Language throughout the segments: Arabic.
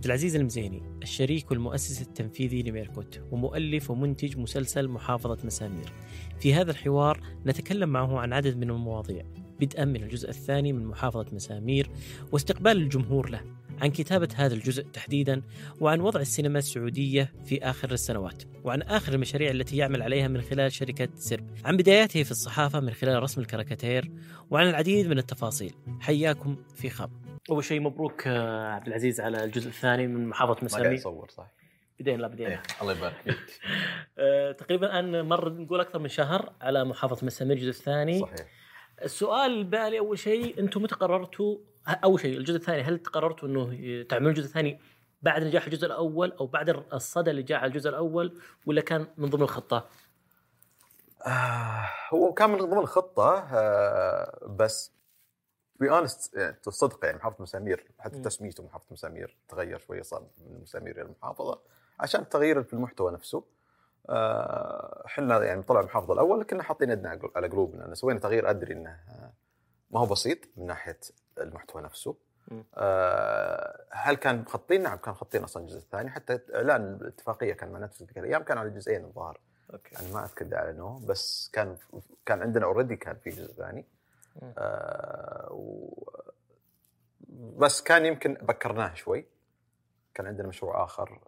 عبد العزيز المزيني الشريك والمؤسس التنفيذي لميركوت ومؤلف ومنتج مسلسل محافظة مسامير. في هذا الحوار نتكلم معه عن عدد من المواضيع. بدءا من الجزء الثاني من محافظة مسامير واستقبال الجمهور له عن كتابة هذا الجزء تحديدا وعن وضع السينما السعودية في آخر السنوات وعن آخر المشاريع التي يعمل عليها من خلال شركة سرب. عن بداياته في الصحافة من خلال رسم الكاريكاتير وعن العديد من التفاصيل. حياكم في خام أول شيء مبروك آه، عبد العزيز على الجزء الثاني من محافظة ما قاعد اصور صح؟ بدينا لا بدينا. إيه. الله يبارك فيك. آه، تقريبا الان مر نقول أكثر من شهر على محافظة مسامير الجزء الثاني. صحيح. السؤال البالي أول شيء أنتم متى قررتوا أول شيء الجزء الثاني هل قررتوا إنه تعملون الجزء الثاني بعد نجاح الجزء الأول أو بعد الصدى اللي جاء على الجزء الأول ولا كان من ضمن الخطة؟ آه هو كان من ضمن الخطة آه بس be honest يعني الصدق يعني محافظة مسامير حتى. تسميته محافظة مسامير تغير شوية صار من مسامير إلى المحافظة عشان تغيير في المحتوى نفسه آه، إحنا يعني طلع المحافظة الأول كنا حاطين يدنا على- قلوبنا أنا سوينا تغيير أدري إنه آه، ما هو بسيط من ناحية المحتوى نفسه. آه، هل كان مخططين؟ نعم كان مخططين أصلا الجزء الثاني حتى إعلان الاتفاقية كان مع نتفلكس ذيك الأيام كان على جزئين الظاهر Okay أنا ما أذكر إذا أعلنوه بس كان كان عندنا already كان في جزء ثاني. آه بس كان يمكن بكرناه شوي. كان عندنا مشروع آخر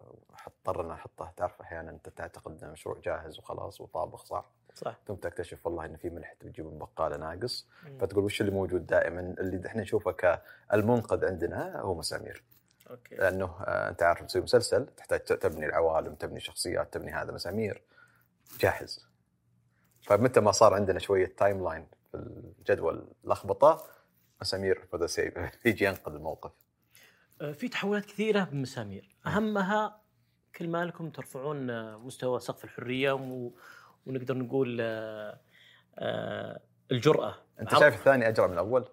اضطرنا نحطه. تعرف أحيانا أنت تعتقد ان مشروع جاهز وخلاص وطابخ صح؟ صح. ثم تكتشف والله ان في ملح تجيب من بقالة ناقص. مم. فتقول وش اللي موجود دائما؟ اللي إحنا نشوفه كالمنقذ عندنا هو مسامير. Okay. لأنه آه، أنت عارف تسوي مسلسل تحتاج تبني العوالم تبني شخصيات تبني هذا مسامير. جاهز. فمتى ما صار عندنا شوية timeline الجدول لخبطه مسامير بدا سيف يجي ينقذ الموقف. آه، في تحولات كثيرة بمسامير أهمها كل ما لكم ترفعون آه، مستوى سقف الحرية و... ونقدر نقول آه، الجرأة. أنت شايف الثاني أجرى من الأول؟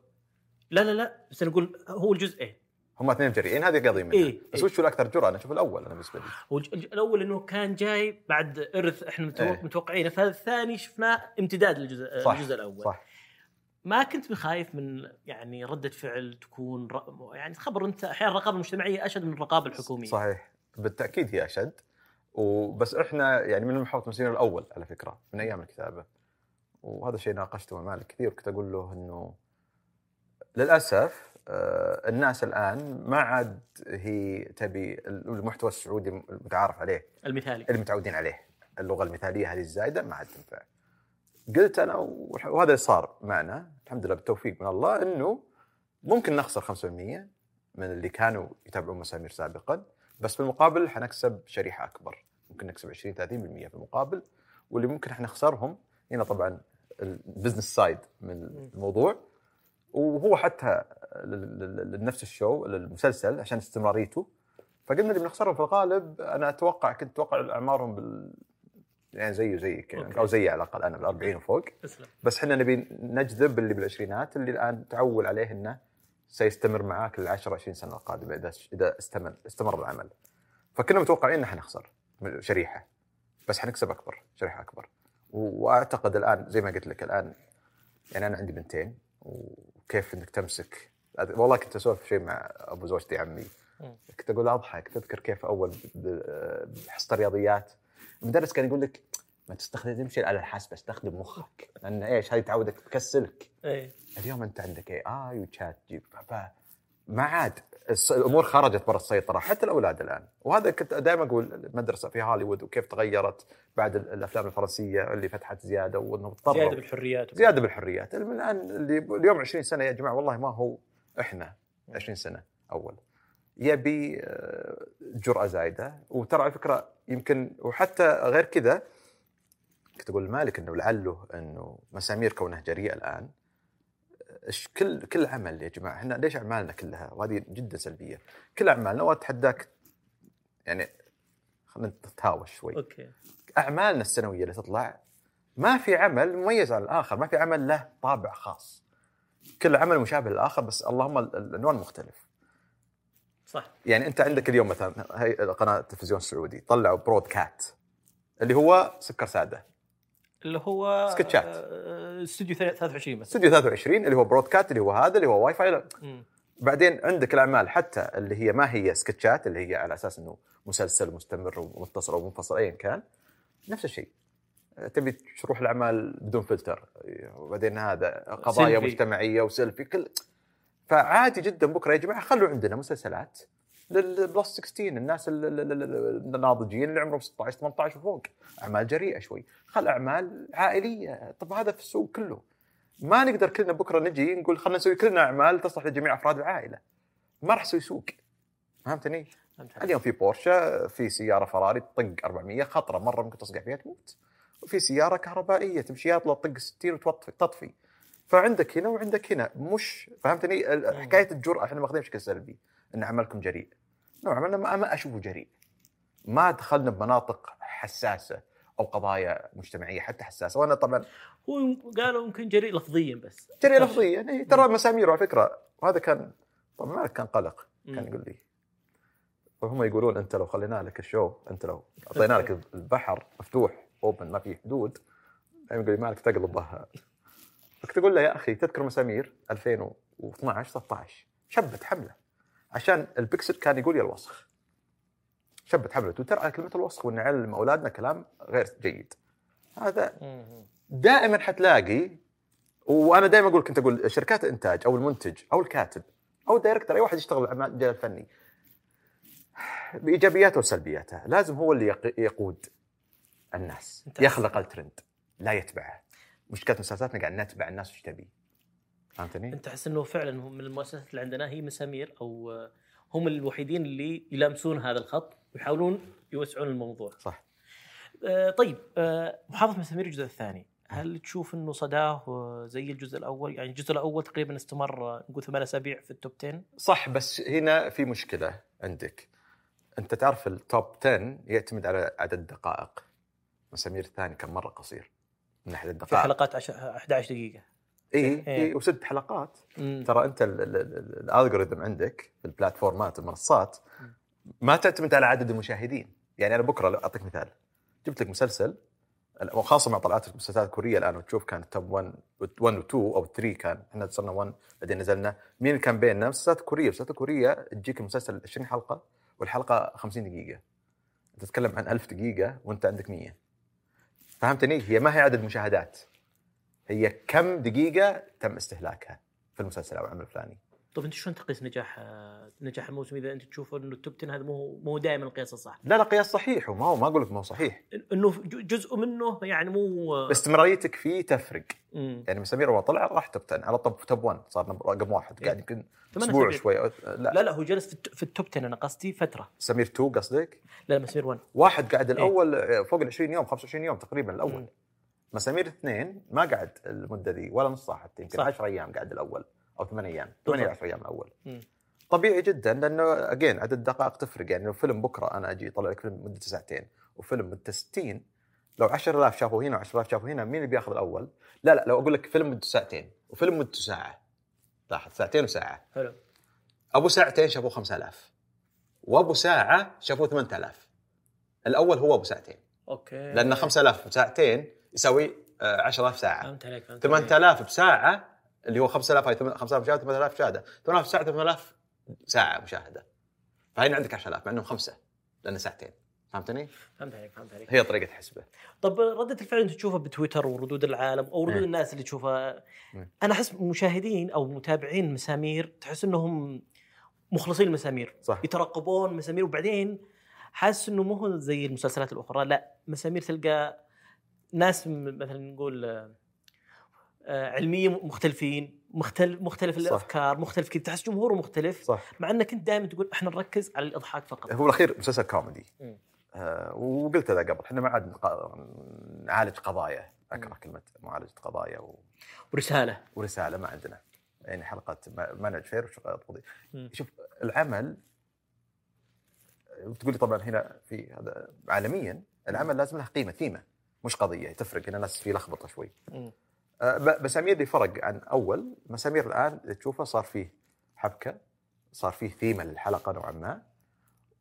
لا لا لا بس نقول هو الجزئين. هم اثنين جريئين هذه قضية منها. إيه، بس إيه. وش الأكثر جرأة؟ أنا أشوف الأول أنا بالنسبة لي. هو الأول إنه كان جاي بعد إرث إحنا متو- إيه. متوقعينه فالثاني شفناه امتداد للجزء صح الجزء الأول. صح. ما كنت بخايف من يعني ردة فعل تكون ر... يعني خبر انت أحيانا الرقابة المجتمعية أشد من الرقابة الحكومية. صحيح. بالتأكيد هي أشد. وبس إحنا يعني من محافظه مسير الأول على فكرة من أيام الكتابة. وهذا الشيء ناقشته مع مالك كثير كنت أقول له إنه للأسف آه، الناس الآن ما عاد هي تبي المحتوى السعودي المتعارف عليه. المثالي. اللي متعودين عليه. اللغة المثالية هذه الزايدة ما عاد تنفع. قلت أنا وهذا اللي صار معنا. الحمد لله بالتوفيق من الله إنه ممكن نخسر 5% من اللي كانوا يتابعون مسامير سابقا بس في المقابل حنكسب شريحة أكبر. ممكن نكسب 20 30% في المقابل واللي ممكن إحنا نخسرهم هنا طبعا ال business side من الموضوع وهو حتى لنفس ال show للمسلسل عشان استمراريته. فقلنا اللي بنخسرهم في الغالب. أنا أتوقع كنت أتوقع أعمارهم بال يعني زيه زيك يعني. أو زيي على الأقل أنا بال 40 وفوق تسلم بس إحنا نبي نجذب اللي بالعشرينات اللي الآن تعول عليه إنه سيستمر معاك ل 10 20 سنة القادمة إذا إذا استمر استمر العمل. فكنا متوقعين ان حنخسر شريحة بس حنكسب أكبر شريحة أكبر. وأعتقد الآن زي ما قلت لك الآن يعني أنا عندي بنتين وكيف إنك تمسك والله كنت أسولف شيء مع أبو زوجتي عمي. كنت أقول أضحك تذكر كيف أول ب- بحصة الرياضيات المدرس كان يقول لك ما تستخدمش الاله الحاسبه استخدم مخك. لأن إيش؟ هذه تعودك تكسلك. إيه. اليوم أنت عندك اي اي وشات جي ما عاد. الأمور خرجت برا السيطرة حتى الأولاد الآن. وهذا كنت دائما أقول المدرسة في هوليوود وكيف تغيرت بعد ال- الأفلام الفرنسية اللي فتحت زيادة وانه زيادة بالحريات زيادة بالحريات. الآن اللي اليوم 20 سنة يا جماعة والله ما هو إحنا 20 سنة أول. يبي آه، جرأة زايدة. وترى على فكرة يمكن وحتى غير كذا كنت أقول لمالك أنه لعله أنه مسامير كونه جريئة الآن. كل كل عمل يا جماعة إحنا ليش أعمالنا كلها؟ وهذه جدا سلبية. كل أعمالنا وأتحداك يعني خلينا نتهاوش شوي. Okay. أعمالنا السنوية اللي تطلع ما في عمل مميز عن الآخر، ما في عمل له طابع خاص. كل عمل مشابه للآخر بس اللهم ال- العنوان مختلف. صح يعني انت عندك اليوم مثلا هي قناه التلفزيون السعودي طلعوا product اللي هو سكر سادة. اللي هو سكتشات. آه، استوديو 23 بس استوديو 23 اللي هو product اللي هو هذا اللي هو واي فاي. بعدين عندك الأعمال حتى اللي هي ما هي سكتشات اللي هي على أساس إنه مسلسل مستمر ومتصل أو منفصل ايا كان نفس الشيء تبي تروح الأعمال بدون فلتر وبعدين هذا قضايا سيلفي. مجتمعية وسيلفي كل فعادي جدا بكرة يا جماعة خلوا عندنا مسلسلات لل plus 16 الناس ال- ال- ال- ال- الناضجين اللي عمرهم 16 18 وفوق. أعمال جريئة شوي. خل أعمال عائلية. طب هذا في السوق كله. ما نقدر كلنا بكرة نجي نقول خلينا نسوي كلنا أعمال تصلح لجميع أفراد العائلة. ما راح نسوي سوق. فهمتني؟ اليوم في بورشا في سيارة فراري تطق 400 خطرة مرة ممكن تصقع فيها تموت. وفي سيارة كهربائية تمشي يطلع تطق 60 وتطفي تطفي. فعندك هنا وعندك هنا. مش فهمتني؟ حكاية الجرأة إحنا ماخذينها بشكل سلبي. إن عملكم جريء. نوعا ما ما- ما أشوفه جريء. ما دخلنا بمناطق حساسة أو قضايا مجتمعية حتى حساسة. وأنا طبعا هو قالوا يمكن جريء لفظيا بس. جريء لفظيا. يعني ترى مسامير على فكرة. وهذا كان طبعا مالك كان قلق كان. يقول لي. وهم يقولون أنت لو خلينا لك ال show أنت لو أعطينا لك البحر مفتوح open ما فيه حدود. يقول لي مالك تقلبها كنت أقول له يا أخي تذكر مسامير 2012 13 شبت حمله عشان البكسل كان يقول يا الوسخ. شبت حمله تويتر على كلمة الوسخ وان نعلم أولادنا كلام غير جيد. هذا. دائما حتلاقي وأنا دائما أقول كنت أقول شركات الإنتاج أو المنتج أو الكاتب أو ال director أي واحد يشتغل بالمجال الفني. بإيجابياته وسلبياته. لازم هو اللي يق- يقود الناس يخلق الترند لا يتبعه. مشكلة مسلسلاتنا قاعد نتبع الناس وش تبي. فهمتني؟ أنت احس إنه فعلا من المؤسسات اللي عندنا هي مسامير أو هم الوحيدين اللي يلامسون هذا الخط ويحاولون يوسعون الموضوع. صح. آه، طيب آه، محافظة مسامير الجزء الثاني هل تشوف إنه صداه زي الجزء الأول؟ يعني الجزء الأول تقريبا استمر نقول ثمان أسابيع في التوب 10 صح بس هنا في مشكلة عندك. أنت تعرف التوب 10 يعتمد على عدد دقائق. مسامير الثاني كان مرة قصير؟ من ناحيه في الدقائق. حلقات عش- 11 دقيقة. اي إيه. اي وست حلقات. مم. ترى أنت ال- ال- ال- ال algorithm عندك في ال platformات المنصات ما تعتمد على عدد المشاهدين. يعني أنا بكرة أعطيك مثال. جبت لك مسلسل وخاصة مع طلعات المسلسلات الكورية الآن وتشوف كانت top 1 1 و 2 أو 3 كان. إحنا صرنا 1 بعدين نزلنا. مين كان بيننا؟ مسلسلات كورية. المسلسلات الكوريه تجيك المسلسل 20 حلقة والحلقة 50 دقيقة. تتكلم عن 1000 دقيقة وأنت عندك 100 فهمتني؟ هي ما هي عدد مشاهدات هي كم دقيقة تم استهلاكها في المسلسل أو العمل الفلاني؟ طيب أنت شلون تقيس نجاح آه، نجاح الموسم إذا أنت تشوف إنه ال top 10 هذا مو مو دائما القياس الصح؟ لا لا قياس صحيح وما هو ما أقول لك ما هو صحيح إنه جزء منه يعني مو آه، استمراريتك فيه تفرق. مم. يعني مسامير اول طلع راح top 10 على طب top 1 صار رقم واحد قاعد يمكن أسبوع. شوي أو- لا, لا لا هو جلس في الت- في ال top 10 أنا قصدي فترة. سمير 2 قصدك؟ لا لا مسمير 1 واحد قاعد الأول فوق ال 20 يوم 25 يوم تقريبا الأول. مم. مسامير اثنين ما قعد المدة ذي ولا نص ساعة حتى يمكن صح. 10 أيام قعد الأول. أو 8 أيام. 8 بالضبط. 10 أيام الأول. مم. طبيعي جدا لأنه اجين عدد الدقائق تفرق. يعني لو فيلم بكرة أنا أجي أطلع لك فيلم مدته ساعتين وفيلم مدته 60 لو 10000 شافوا هنا و10000 شافوا هنا مين اللي بياخذ الأول؟ لا لا لو أقول لك فيلم مدته ساعتين وفيلم مدته ساعة لاحظ ساعتين وساعة. حلو. أبو ساعتين شافوه 5000 وأبو ساعة شافوه 8000 الأول هو أبو ساعتين. أوكي. لأن 5000 بساعتين يساوي آه، 10000 ساعة. فهمت عليك فهمت عليك. 8000 بساعة اللي هو 5000 هاي 5000 مشاهدة 8000 مشاهدة. 8000 ساعة 8000 ساعة مشاهدة. فهنا عندك 10000 مع إنهم خمسة لأن ساعتين. فهمتني؟ فهمت عليك فهمت عليك. هي طريقة حسبة. طب ردة الفعل أنت تشوفها بتويتر وردود العالم أو ردود. الناس اللي تشوفها. أنا أحس مشاهدين أو متابعين مسامير تحس إنهم مخلصين المسامير صح. يترقبون مسامير وبعدين حاسس إنه مو هو زي المسلسلات الأخرى لا مسامير تلقى ناس مثلا نقول آه، علميين مختلفين مختلف مختلف صح. الأفكار مختلف كذا تحس جمهوره مختلف صح مع إنك انت دائما تقول إحنا نركز على الإضحاك فقط هو الاخير مسلسل كوميدي. آه وقلت هذا قبل إحنا ما عاد نعالج قضايا أكره. كلمة معالجة قضايا و... ورسالة ورسالة ما عندنا يعني حلقة مانج فير. شوف العمل تقول لي طبعا هنا في هذا عالميا العمل لازم له قيمة ثيمه مش قضية تفرق هنا الناس في لخبطة شوي مم. آه، مسامير اللي فرق عن أول. مسامير الآن تشوفه صار فيه حبكة صار فيه ثيمة للحلقة نوعا ما.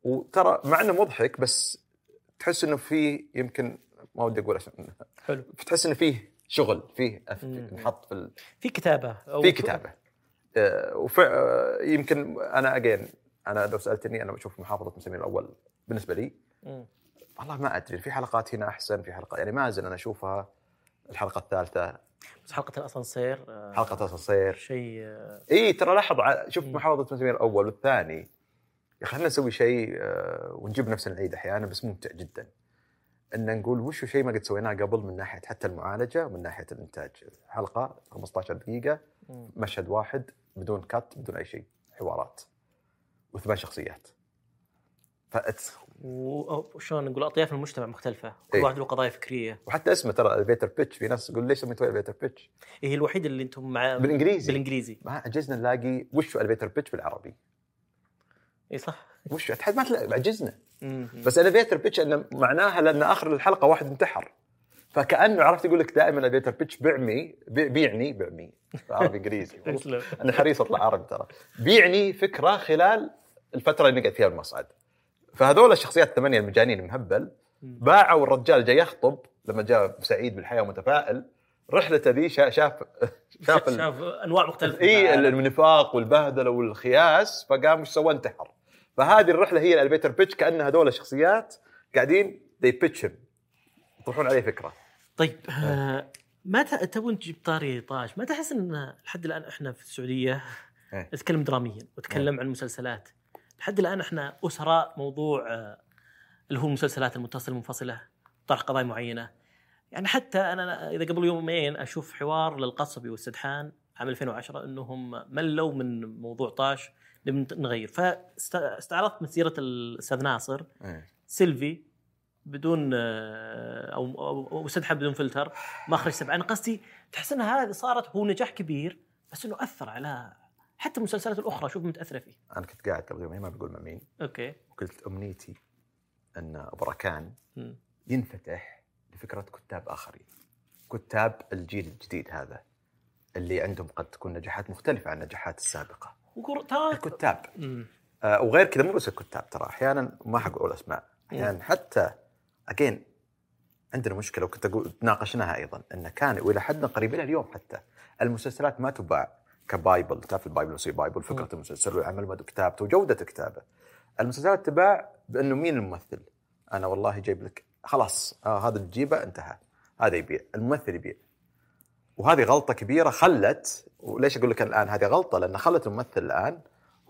وترى مع إنه مضحك بس تحس إنه فيه يمكن ما ودي أقول عشان حلو. تحس إنه فيه شغل فيه. نحط في ال... في كتابة أو في كتابة. آه، وف... آه، يمكن أنا اجين أنا لو سألتني أنا بشوف محافظة مسامير الأول بالنسبة لي. مم. والله ما أدري في حلقات هنا أحسن في حلقات يعني ما ازال أنا أشوفها. الحلقة الثالثة بس حلقة الأسانسير آه، حلقة تصير شيء آه، اي ترى لاحظ شوف. محافظة مسامير الأول والثاني. يا أخي خلينا نسوي شيء آه، ونجيب نفس العيد أحيانا بس ممتع جدا. إن نقول وش شيء ما قد سويناه قبل من ناحية حتى المعالجة ومن ناحية الإنتاج. حلقة 15 دقيقة. مشهد واحد بدون cut بدون أي شيء حوارات وثمان شخصيات. فأت... وشلون نقول أطياف المجتمع مختلفة. كل إيه. واحد له قضايا فكرية. وحتى اسمه ترى ال elevator pitch في ناس تقول ليش سميتوه ال elevator pitch هي الوحيده اللي أنتم مع بالإنجليزي. بالإنجليزي. ما عجزنا نلاقي وش ال elevator pitch بالعربي. اي صح. وش تحد ما تلاقي عجزنا. بس ال elevator pitch إنه معناها لأن آخر الحلقة واحد انتحر. فكأنه عرفت يقول لك دائما ال elevator pitch بيعمي بي- بيعني بيعمي عربي إنجليزي. أنا حريص أطلع عربي ترى. بيعني فكرة خلال الفترة اللي نقعد فيها المصعد. فهذول الشخصيات الثمانية المجانين مهبل باعوا الرجال جاي يخطب لما جاء سعيد بالحياة ومتفائل. رحلته ذي شا- شاف شاف شاف أنواع مختلفة. اي. النفاق والبهدلة والخياس فقام إيش سوى؟ انتحر. فهذه الرحلة هي الالفيتر بيتش كأن هذول الشخصيات قاعدين pitch him. يطرحون عليه فكرة. طيب آه، ما ت- تبون تجيب طاري طاش؟ ما تحس إن لحد الآن إحنا في السعودية إيه. نتكلم دراميا وتكلم عن مسلسلات. لحد الآن إحنا أسراء موضوع آه، اللي هو المسلسلات المتصلة المنفصلة طرح قضايا معينة. يعني حتى أنا إذا قبل يومين أشوف حوار للقصبي والسدحان عام 2010 إنهم ملوا من موضوع طاش نبي نغير. فاستعرضت مسيرة الأستاذ ناصر سيلفي بدون آه، أو ستديو بدون فلتر مخرج سبعة. أنا قصدي تحس إن هذه صارت هو نجاح كبير بس إنه أثر على حتى المسلسلات الأخرى شوف متأثرة فيه. أنا كنت قاعد قبل يومين ما بقول مع مين أوكي. وقلت أمنيتي أن بركان. ينفتح لفكرة كتاب آخرين. كتاب الجيل الجديد هذا اللي عندهم قد تكون نجاحات مختلفة عن النجاحات السابقة. الكتاب. آه، وغير كذا مو بس الكتاب ترى أحيانا ما حقول أسماء. أحيانا حتى اجين عندنا مشكلة وكنت أقول ناقشناها أيضا إن كان وإلى حد قريب إلى اليوم حتى. المسلسلات ما تباع. ك bible تعرف ال bible يصير bible فكرة المسلسل مدى كتابته وجوده كتابه. المسلسلات تباع بأنه مين الممثل؟ أنا والله جايب لك خلاص آه هذا تجيبه انتهى. هذا يبيع الممثل يبيع. وهذه غلطة كبيرة خلت وليش أقول لك الآن هذه غلطة؟ لأن خلت الممثل الآن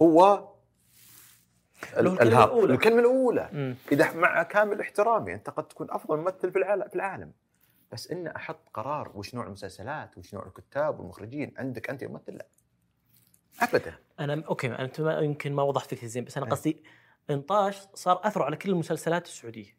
هو ال- له الكلمة الهاب الأولى. الكلمة الأولى. مم. إذا مع كامل احترامي أنت قد تكون أفضل ممثل في العالم في العالم. بس إن أحط قرار وش نوع المسلسلات وش نوع الكتاب والمخرجين عندك أنت ممثل؟ لا. ابدا. أنا okay أنت ما يمكن ما وضحت فكرتي زين بس أنا إيه. قصدي إن طاش صار أثره على كل المسلسلات السعودية.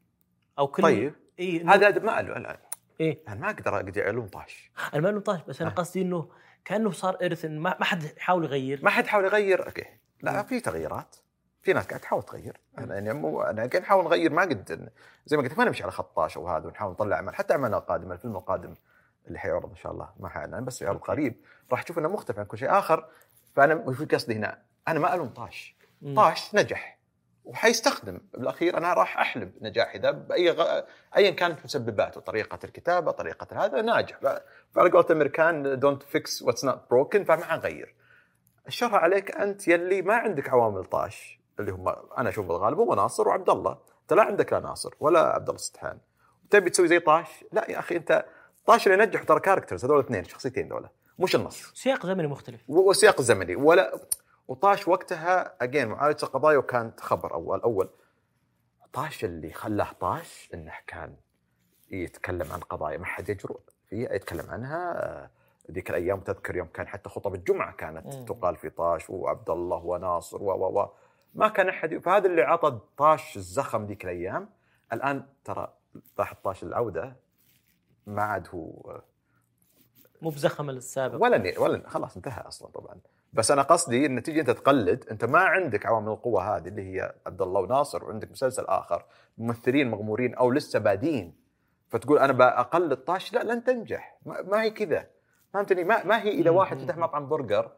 أو كل طيب. إي هذا هذا ما له الان إيه. أنا ما أقدر أقدر ألوم طاش. أنا ما له طاش بس أنا آه. قصدي إنه كأنه صار إرث ما حد يحاول يغير. ما حد حاول يغير. okay. لا مم. في تغييرات. في ناس قاعد تحاول تغير. أنا يعني مو أنا قاعد نحاول نغير ما قد زي ما قلت ما نمشي على خط طاش أو هذا ونحاول نطلع أعمال. حتى أعمالنا القادمة الفيلم القادم اللي حيعرض إن شاء الله ما حيعلن بس يعرض قريب. راح تشوف إنه مختلف عن كل شيء آخر. فأنا وش قصدي هنا؟ أنا ما ألوم طاش. طاش نجح وحيستخدم. بالأخير أنا راح أحلب نجاحي ذا بأي غ... ايا كانت مسبباته طريقة الكتابة طريقة هذا ناجح. فعلى قولة الامريكان don't fix what's not broken فما حنغير. الشر عليك أنت يلي ما عندك عوامل طاش. اللي هم أنا أشوف بالغالب هو ناصر وعبد الله. أنت لا عندك لا ناصر ولا عبد الله السدحان تبي تسوي زي طاش؟ لا يا أخي أنت طاش اللي ينجح ترى characters هذول اثنين شخصيتين دولة. مش النص. سياق زمني مختلف. و- والسياق الزمني ولا وطاش وقتها again معالجة القضايا وكانت خبر اول أول. طاش اللي خلاه طاش إنه كان يتكلم عن قضايا ما حد يجرؤ فيها يتكلم عنها. ذيك الأيام تذكر يوم كان حتى خطب الجمعة كانت مم. تقال في طاش وعبد الله وناصر و و و ما كان أحد فهذا اللي عطى طاش الزخم ذيك الأيام. الآن ترى راح طاش العودة ما عاد هو مو بزخم السابق. ولا. ولا خلاص انتهى أصلا طبعا. بس أنا قصدي ان تيجي أنت تقلد أنت ما عندك عوامل القوة هذه اللي هي عبد الله وناصر وعندك مسلسل آخر ممثلين مغمورين أو لسه بادين. فتقول أنا بقلد طاش لا لن تنجح. ما, ما هي كذا. فهمتني؟ ما, ما هي اذا واحد فتح مطعم برجر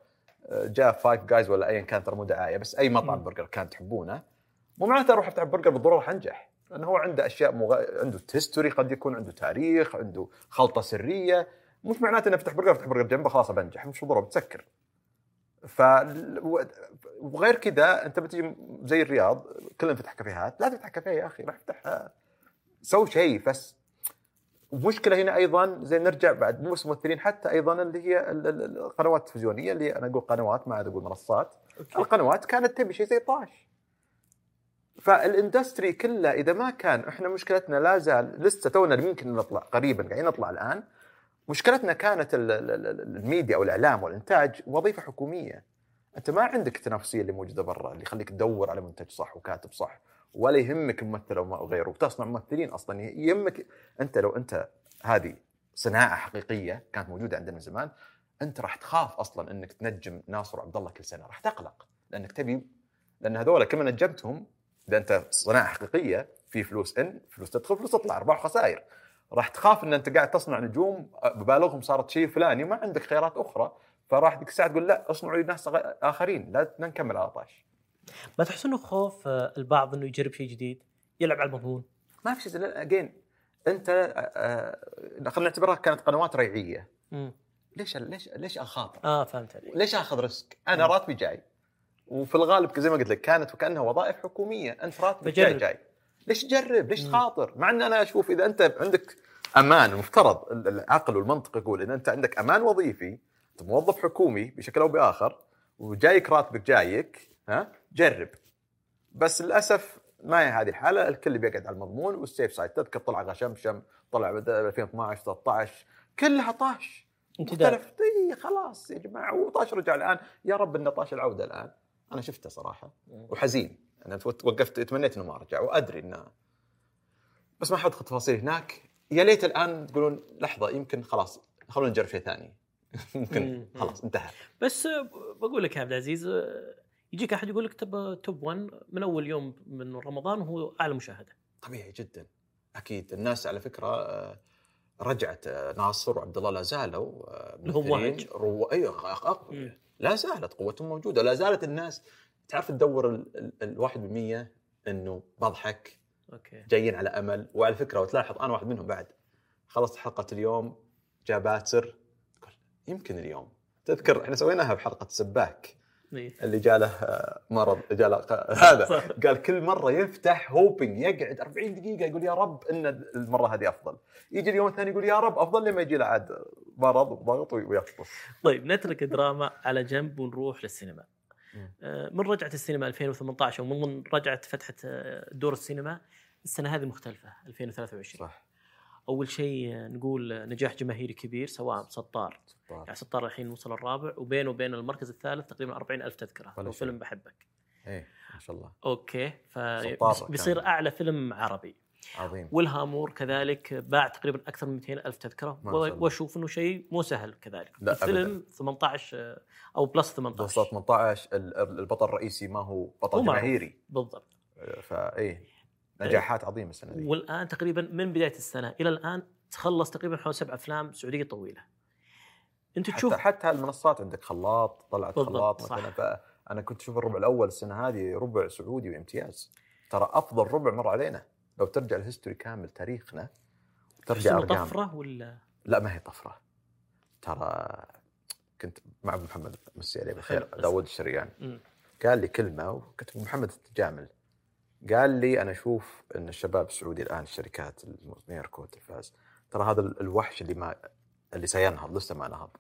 جاء Five Guys ولا ايا كان ترى مو دعاية بس أي مطعم. برجر كان تحبونه. مو معناته أروح افتح برجر بالضرورة راح أنجح لأنه هو عنده أشياء مغ... عنده history قد يكون عنده تاريخ عنده خلطة سرية. مش معناته إنه افتح برجر افتح برجر جنبه خلاص بنجح مش بالضرورة بتسكر. ف وغير كذا أنت بتجي زي الرياض كلنا نفتح كافيهات لا تفتح كافيه يا أخي راح افتح آه، سوي شيء بس ومشكله هنا أيضا زي نرجع بعد مو بس ممثلين حتى أيضا اللي هي ال- ال- القنوات التلفزيونية اللي أنا أقول قنوات ما عاد أقول منصات. القنوات كانت تبي شيء زي طاش. فالإندستري كله إذا ما كان إحنا مشكلتنا لا زال لسه تونا ممكن نطلع قريبا قاعدين نطلع الآن مشكلتنا كانت ال- ال- ال- الميديا أو الإعلام والإنتاج وظيفة حكومية. أنت ما عندك التنافسيه اللي موجودة برا اللي يخليك تدور على منتج صح وكاتب صح. ولا يهمك ممثل أو غيره. وتصنع ممثلين أصلا يهمك. أنت لو أنت هذه صناعة حقيقية كانت موجودة عندنا من زمان أنت راح تخاف أصلا إنك تنجم ناصر وعبد الله كل سنة. راح تقلق لأنك تبي لأن هذول كل ما نجمتهم؟ إذا أنت صناعة حقيقية في فلوس إن فلوس تدخل فلوس تطلع أرباح وخسائر. راح تخاف إن أنت قاعد تصنع نجوم مبالغهم صارت شيء فلاني ما عندك خيارات أخرى فراح ذيك الساعة تقول لا اصنعوا لي ناس آخرين لا نكمل على طاش. ما تحس إنه خوف آه، البعض إنه يجرب شيء جديد يلعب على المضمون ما في شيء اجين أنت آه، آه، خلينا نعتبرها كانت قنوات ريعية مم. ليش ليش ليش أخاطر؟ آه فهمت عليك ليش أخذ ريسك؟ أنا مم. راتبي جاي وفي الغالب زي ما قلت لك كانت وكأنها وظائف حكومية أنت راتبك جاي. جاي ليش تجرب؟ ليش. تخاطر؟ مع إن أنا أشوف إذا أنت عندك أمان المفترض ال- العقل والمنطق يقول إن أنت عندك أمان وظيفي أنت موظف حكومي بشكل أو بآخر وجايك راتبك جايك ها؟ جرب. بس للأسف ما هي هذه الحالة الكل بيقعد على المضمون وال safe side تذكر طلع غشمشم طلع بد- 2012 13 كلها طاش. مختلف. إي خلاص يا جماعة وطاش رجع الآن. يا رب إنه طاش العودة الآن. أنا شفته صراحة وحزين. أنا وقفت تمنيت إنه ما رجع وأدري إنه. بس ما حدخل تفاصيل هناك. يا ليت الآن تقولون لحظة يمكن خلاص خلونا نجرب شيء ثاني. يمكن مم. خلاص انتهى. بس بقول لك يا عبد العزيز يجيك أحد يقول لك top 1 من أول يوم من رمضان وهو أعلى مشاهدة. طبيعي جدا. أكيد. الناس على فكرة آه، رجعت آه، ناصر وعبد الله لا زالوا اللي هم ممثلين وهج. رو... أيوه. لا زالت قوتهم موجودة. لا زالت الناس تعرف تدور ال- ال- الواحد بالمية إنه بضحك أوكي. جايين على أمل. وعلى فكرة وتلاحظ أنا واحد منهم بعد. خلصت حلقة اليوم جاء better يمكن اليوم. تذكر إحنا سويناها بحلقة سباك. اللي جاء له آه، مرض جاء له ق- هذا. صح. قال كل مرة يفتح hoping يقعد 40 دقيقة يقول يا رب إن المرة هذه أفضل. يجي اليوم الثاني يقول يا رب أفضل لما يجي له عاد مرض وضغط ويفطس طيب نترك الدراما على جنب ونروح للسينما. آه، من رجعه السينما 2018 ومن رجعه فتحة آه، دور السينما السنة هذه مختلفة 2023 صح. أول شيء نقول نجاح جماهيري كبير سواء سطار. طبعاً. يعني سطار الحين وصل الرابع وبينه وبين المركز الثالث تقريبا 40 ألف تذكرة. هو. فيلم بحبك. إيه ما شاء الله. أوكي. سطار فبيصير كان. أعلى فيلم عربي. عظيم. والهامور كذلك باع تقريبا أكثر من 200 ألف تذكرة. وأشوف إنه شيء مو سهل كذلك. لا، الفيلم 18 آه، أو plus 18 وصلت 18 ال- ال- البطل الرئيسي ما هو بطل. جماهيري. بالضبط. فايه نجاحات عظيمة السنة دي والآن تقريبا من بداية السنة إلى الآن تخلص تقريبا حوالي سبع أفلام سعودية طويلة. أنت تشوف حتى حتى المنصات عندك خلاط طلعت خلاط. مثلا. فأنا كنت أشوف الربع الأول السنة هذه ربع سعودي وامتياز. ترى أفضل ربع مر علينا. لو ترجع الهيستوري كامل تاريخنا ترجع ارقام طفرة ولا؟ لا ما هي طفرة. ترى كنت مع أبو محمد مسي عليه بالخير. داوود الشريان. قال لي كلمة وكنت ابو محمد تجامل قال لي أنا أشوف إن الشباب السعودي الآن الشركات الميركو والتلفاز ترى هذا ال- الوحش اللي ما اللي سينهض لسه ما نهض؟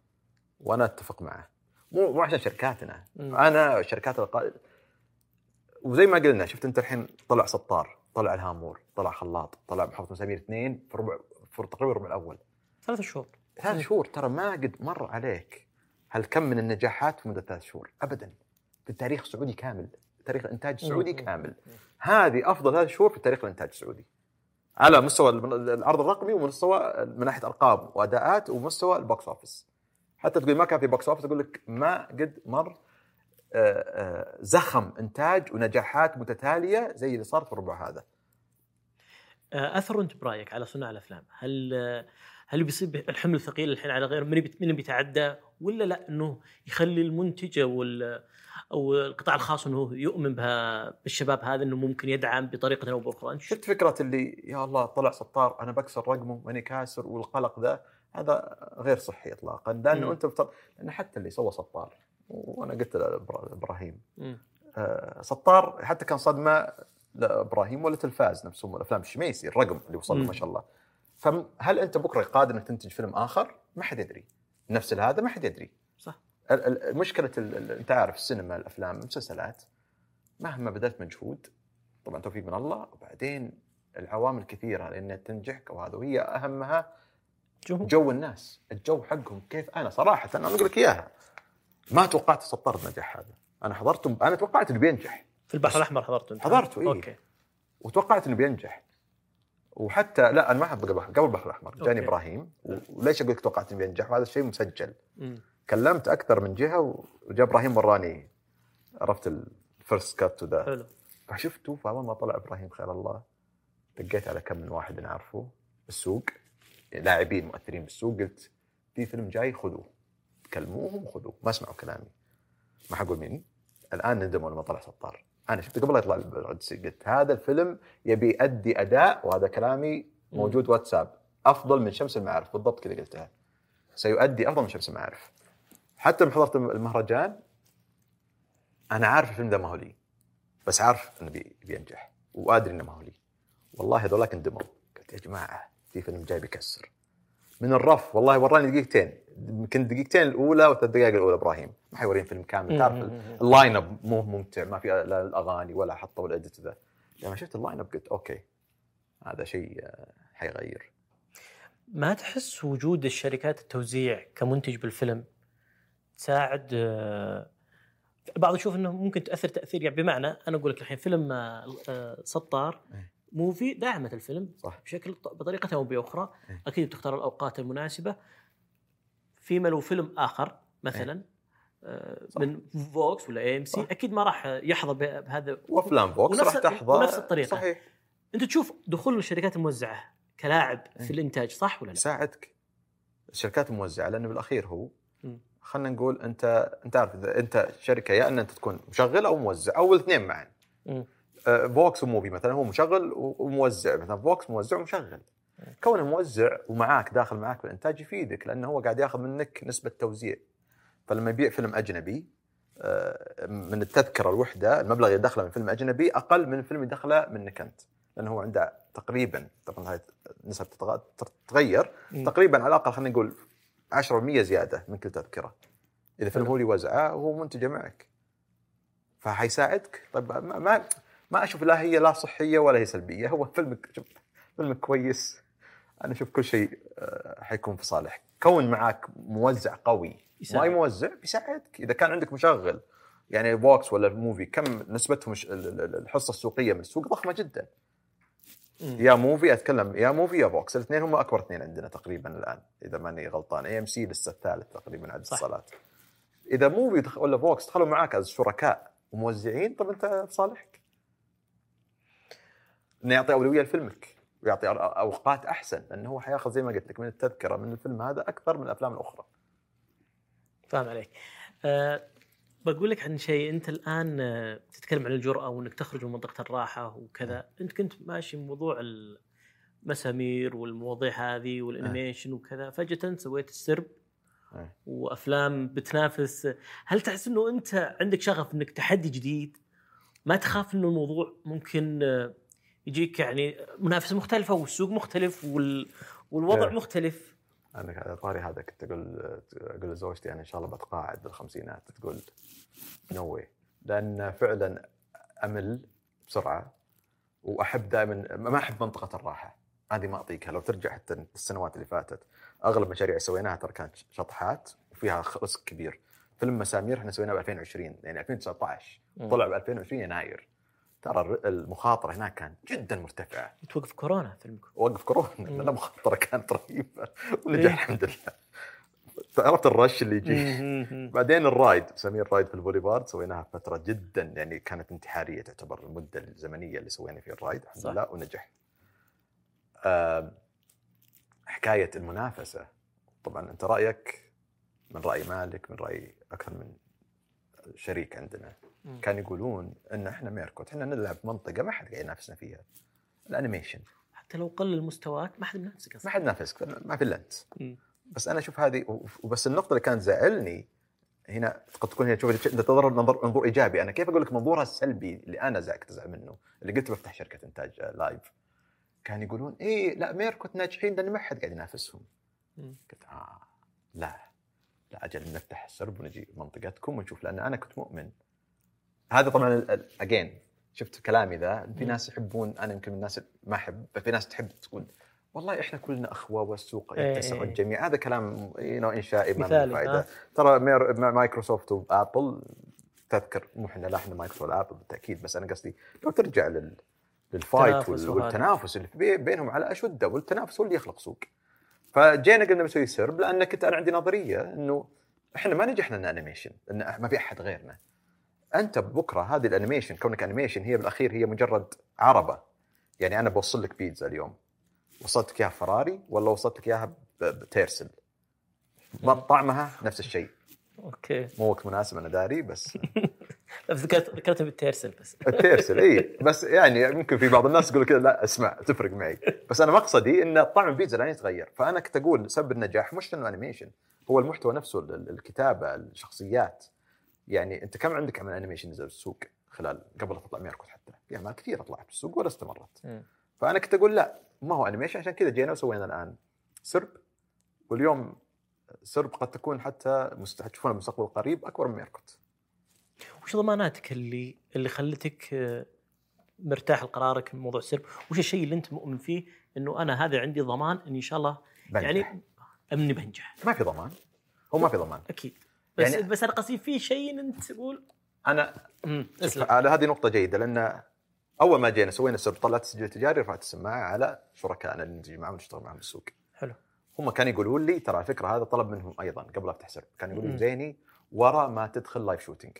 وأنا أتفق معه. مو مو عشان شركاتنا. مم. أنا شركات الق... وزي ما قلنا شفت أنت الحين طلع سطار طلع الهامور طلع خلاط طلع محافظ مسامير اثنين في ربع في تقريبا الربع الأول. ثلاث شهور. ثلاث شهور ترى ما قد مر عليك هالكم من النجاحات في مدة ثلاث شهور ابدا. في التاريخ السعودي كامل. تاريخ الإنتاج السعودي. كامل. هذه أفضل ثلاث شهور في تاريخ الإنتاج السعودي. على مستوى العرض الرقمي ومستوى من ناحية أرقام وأداءات ومستوى ال box office. حتى تقول ما كان في box office أقول لك ما قد مر آه، آه، زخم إنتاج ونجاحات متتالية زي اللي صار في الربع هذا. آه، أثر أنت برأيك على صناع الأفلام؟ هل هل بيصير الحمل ثقيل الحين على غيره من بيت- من بيتعدى ولا لا إنه يخلي المنتج أو أو القطاع الخاص إنه يؤمن بها بالشباب هذا إنه ممكن يدعم بطريقة أو بأخرى شفت فكرة اللي يا الله طلع سطار أنا بكسر رقمه ماني كاسر والقلق ذا هذا غير صحي اطلاقا لأنه مم. أنت مفترض لأن حتى اللي سوى سطار وأنا قلت لإبراهيم. آه، سطار حتى كان صدمة لإبراهيم ولا تلفاز نفسهم الافلام الشميسي الرقم اللي وصل. ما شاء الله فهل أنت بكرة قادر إنك تنتج فيلم آخر؟ ما حد يدري نفس هذا ما حد يدري مشكلة انت عارف السينما الأفلام المسلسلات مهما بذلت مجهود طبعا توفيق من الله وبعدين العوامل كثيرة لأنها تنجحك وهذا وهي أهمها جمهور جو الناس الجو حقهم كيف. أنا صراحة أنا أقول لك إياها ما توقعت سطار النجاح هذا. أنا حضرته أنا توقعت إنه بينجح. في البحر الأحمر حضرته أنت؟ حضرته، إيه. أوكي. وتوقعت إنه بينجح. وحتى لا أنا ما أحب قبل البحر الأحمر جاني أوكي. إبراهيم وليش أقول لك توقعت إنه بينجح؟ وهذا الشيء مسجل. مم. كلمت أكثر من جهة وجاء إبراهيم وراني عرفت ال first cut وذا حلو. فشفته فاول ما طلع إبراهيم خير الله. دقيت على كم من واحد نعرفه بالسوق لاعبين مؤثرين بالسوق قلت في فيلم جاي خذوه. كلموهم وخذوه ما اسمعوا كلامي. ما حقول مين. الآن ندموا لما طلع سطار أنا شفته قبل لا يطلع العدسي قلت هذا الفيلم يبي يؤدي أداء وهذا كلامي موجود واتساب. أفضل من شمس المعارف. بالضبط كذا قلتها. سيؤدي أفضل من شمس المعارف. حتى لما حضرت المهرجان أنا عارف الفيلم ده ما هو لي بس عارف إنه بي- بينجح وأدري إنه ما هو لي. والله هذولاك اندموا قلت يا جماعة في فيلم جاي بيكسر. من الرف والله وراني دقيقتين يمكن دقيقتين الأولى والثلاث دقائق الأولى إبراهيم. ما حيوريني فيلم كامل. تعرف. ال line up مو ممتع ما في لا الأغاني ولا حطوا ال edit ذا. لما شفت ال line up قلت أوكي هذا شيء حيغير. ما تحس وجود الشركات التوزيع كمنتج بالفيلم؟ تساعد آه، البعض يشوف إنه ممكن تأثر تأثير يعني بمعنى أنا أقول لك الحين فيلم آه، آه، سطار إيه. Muvi دعمت الفيلم صح بشكل بطريقة أو بأخرى إيه. أكيد بتختار الأوقات المناسبة فيما لو فيلم آخر مثلا آه، صح. من VOX ولا AMC. أكيد ما راح يحظى بهذا وأفلام VOX راح تحظى ونفس الطريقة. صحيح أنت تشوف دخول الشركات الموزعة كلاعب إيه. في الإنتاج صح ولا لا؟ يساعدك الشركات الموزعة لأنه بالأخير هو. خلينا نقول انت أنت عارف إذا أنت شركة يا إن أنت تكون مشغل أو موزع. أو الاثنين معا. آه، VOX و Muvi مثلا هو مشغل وموزع. مثلا VOX موزع ومشغل. كونه موزع ومعاك داخل معاك في الانتاج يفيدك لأنه هو قاعد ياخذ منك نسبة توزيع. فلما يبيع فيلم أجنبي آه، من التذكرة الوحدة المبلغ اللي يدخله من فيلم أجنبي أقل من الفيلم يدخله منك أنت. لأنه هو عنده تقريبا طبعا هاي النسب تتغ- تتغير. تقريبا على الأقل خلينا نقول 10% زيادة من كل تذكرة. إذا فيلم هو اللي وزعه وهو منتجه معك. فحيساعدك. طيب ما ما, ما أشوف لا هي لا صحية ولا هي سلبية. هو فيلم شوف فيلم كويس. أنا أشوف كل شيء آه، حيكون في صالحك كون معاك موزع قوي يساعد. أي موزع بيساعدك إذا كان عندك مشغل يعني VOX ولا Muvi كم نسبتهم الحصة السوقية من السوق ضخمة جدا. يا Muvi أتكلم يا Muvi يا VOX. الاثنين هم أكبر اثنين عندنا تقريبا الآن إذا ماني غلطان. AMC لسه الثالث تقريبا عدد. الصالات. إذا موفي ولا فوكس دخلوا معاك as شركاء وموزعين طب أنت في صالحك. إنه يعطي أولوية لفيلمك ويعطي أوقات أحسن لأنه هو حياخذ زي ما قلت لك من التذكرة من الفيلم هذا أكثر من الأفلام الأخرى. فاهم عليك. أه بقول لك عن شيء أنت الآن آه، تتكلم عن الجرأة وإنك تخرج من منطقة الراحة وكذا، أنت كنت ماشي موضوع المسامير والمواضيع هذه وال animation وكذا، فجأة سويت السرب إيه. وأفلام بتنافس، هل تحس إنه أنت عندك شغف إنك تحدي جديد؟ ما تخاف إنه الموضوع ممكن آه، يجيك يعني منافسه مختلفة والسوق مختلف وال والوضع. مختلف. أنا على طاري هذا كنت أقول أقول لزوجتي أنا إن شاء الله بتقاعد بالخمسينات تقول نو واي لأن فعلا أمل بسرعة وأحب دائما ما أحب منطقة الراحة. هذه ما اعطيكها لو ترجع حتى السنوات اللي فاتت أغلب المشاريع اللي سويناها ترى كانت شطحات وفيها risk كبير. فيلم مسامير إحنا سويناه ب 2020 يعني 2019 مم. طلع ب 2020 يناير. ترى المخاطرة هناك كانت جدا مرتفعة توقف كورونا فيلمكم. وقف كورونا مم. لأن المخاطرة كانت رهيبة ونجح إيه. الحمد لله عرفت ال rush اللي يجي بعدين الرايد سمير رايد في البوليفارد سويناها فترة جدا يعني كانت انتحارية تعتبر المدة الزمنية اللي سوينا فيها الرايد الحمد. لله ونجح. حكاية المنافسة طبعا أنت رأيك من رأي مالك من رأي أكثر من شريك عندنا. كانوا يقولون إن إحنا ميركوت إحنا نلعب منطقة ما حد قاعد ينافسنا فيها. ال animation. حتى لو قل مستواك ما حد ينافسك ما حد نافسك ما في الا انت. بس أنا أشوف هذه وبس النقطة اللي كانت تزعلني هنا قد تكون هي تشوف انت تنظر منظور منظور إيجابي. أنا كيف أقول لك منظورها السلبي اللي أنا زعلت ازعل منه؟ اللي قلت بفتح شركة إنتاج آه، live كان يقولون إيه لا ميركوت ناجحين لأن ما حد قاعد ينافسهم. قلت آه لا. لا أجل نفتح السرب ونجي منطقتكم ونشوف لأن أنا كنت مؤمن. هذا طبعا اجين شفت كلامي ذا في. ناس يحبون أنا يمكن من الناس ما أحب في ناس تحب تقول والله إحنا كلنا أخوة والسوق إيه يتسع إيه. الجميع هذا كلام know إنشائي ما له فائده آه. ترى مايكروسوفت وابل تذكر مو إحنا لا إحنا مايكروسوفت ولا ابل بالتأكيد بس أنا قصدي لو ترجع لل لل fight وال-. والتنافس اللي في بينهم على أشده والتنافس هو اللي يخلق سوق فجينا قلنا بنسوي سرب لأن كنت أنا عندي نظرية إنه إحنا ما نجحنا ان animation لأن ما في أحد غيرنا أنت بكرة هذه ال animation كونك animation هي بالأخير هي مجرد عربة. يعني أنا بوصل لك بيتزا اليوم. وصلت لك إياها فراري ولا وصلت لك إياها بتيرسل. طعمها نفس الشيء. Okay. مو وقت مناسب أنا داري بس. ذكرت ذكرتها بالتيرسل بس. التيرسل إي. بس يعني ممكن في بعض الناس يقول كذا لا اسمع تفرق معي. بس أنا مقصدي إن طعم البيتزا لا يتغير. فأنا كنت أقول سبب النجاح مش إنه animation هو المحتوى نفسه ال- ال- الكتابة الشخصيات. يعني أنت كم عندك عمل animation نزل بالسوق خلال قبل تطلع ميركوت حتى؟ في اعمال كثيرة طلعت بالسوق ولا استمرت. فأنا كنت أقول لا ما هو animation عشان كذا جينا وسوينا الآن سرب. واليوم سرب قد تكون حتى مست- تشوفونها بالمستقبل القريب أكبر من ميركوت وش ضماناتك اللي اللي خلتك آه، مرتاح لقرارك من موضوع السرب؟ وش الشيء اللي أنت مؤمن فيه إنه أنا هذا عندي ضمان اني إن شاء الله؟ بنجح. يعني اني بنجح. ما في ضمان. هو ما في ضمان. أكيد. بس يعني- بس أنا قصدي في شيء أنت تقول أنا على هذه نقطة جيدة لأن أول ما جينا سوينا سرب طلعت التسجيل التجاري رفعت السماعة على شركائنا اللي نجي معهم نشتغل معهم بالسوق. حلو هم كانوا يقولون لي ترى الفكرة هذا طلب منهم أيضا قبل أفتح سرب، كانوا يقولون. زيني ورا ما تدخل live shooting.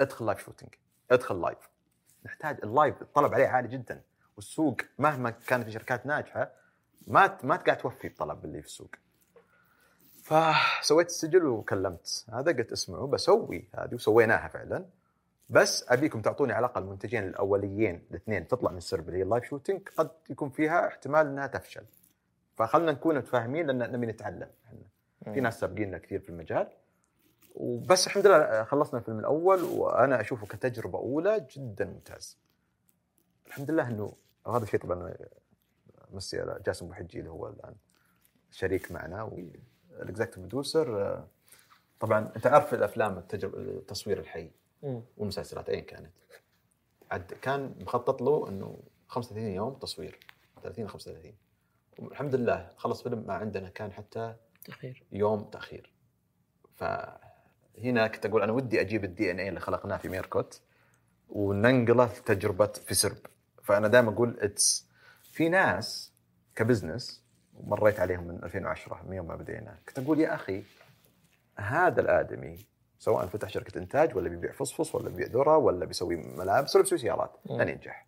ادخل live shooting، ادخل live. نحتاج ال live الطلب عليه عالي جدا والسوق مهما كانت في شركات ناجحة ما ما قاعد توفي الطلب اللي في السوق. فسويت السجل وكلمت. هذا قلت اسمعوا بسوي هذه وسويناها فعلا. بس أبيكم تعطوني على الأقل المنتجين الأوليين الاثنين تطلع من السرب اللي هي ال live shooting قد يكون فيها احتمال إنها تفشل. فخلنا نكون متفاهمين لأن نبي نتعلم إحنا. في ناس سابقيننا كثير في المجال. وبس الحمد لله خلصنا الفيلم الأول وأنا أشوفه كتجربة أولى جدا ممتاز. الحمد لله إنه وهذا الشيء طبعا مسي على جاسم ابو حجي اللي هو الآن شريك معنا والاكزكتيف برودوسر طبعا أنت عارف الأفلام التجربه التصوير الحي. والمسلسلات ايا كانت. عد كان مخطط له إنه 35 يوم تصوير 30 أو 35 والحمد لله خلص فيلم ما عندنا كان حتى تخير يوم تأخير. فهنا كنت أقول أنا ودي أجيب ال DNA اللي خلقناه في ميركوت وننقله في تجربة في سرب. فأنا دائما أقول it's في ناس ك business ومريت عليهم من 2010 من يوم ما بدينا. كنت أقول يا أخي هذا الآدمي سواء فتح شركة إنتاج ولا بيبيع فصفص ولا بيبيع ذرة ولا بيسوي ملابس ولا بيسوي سيارات. لن ينجح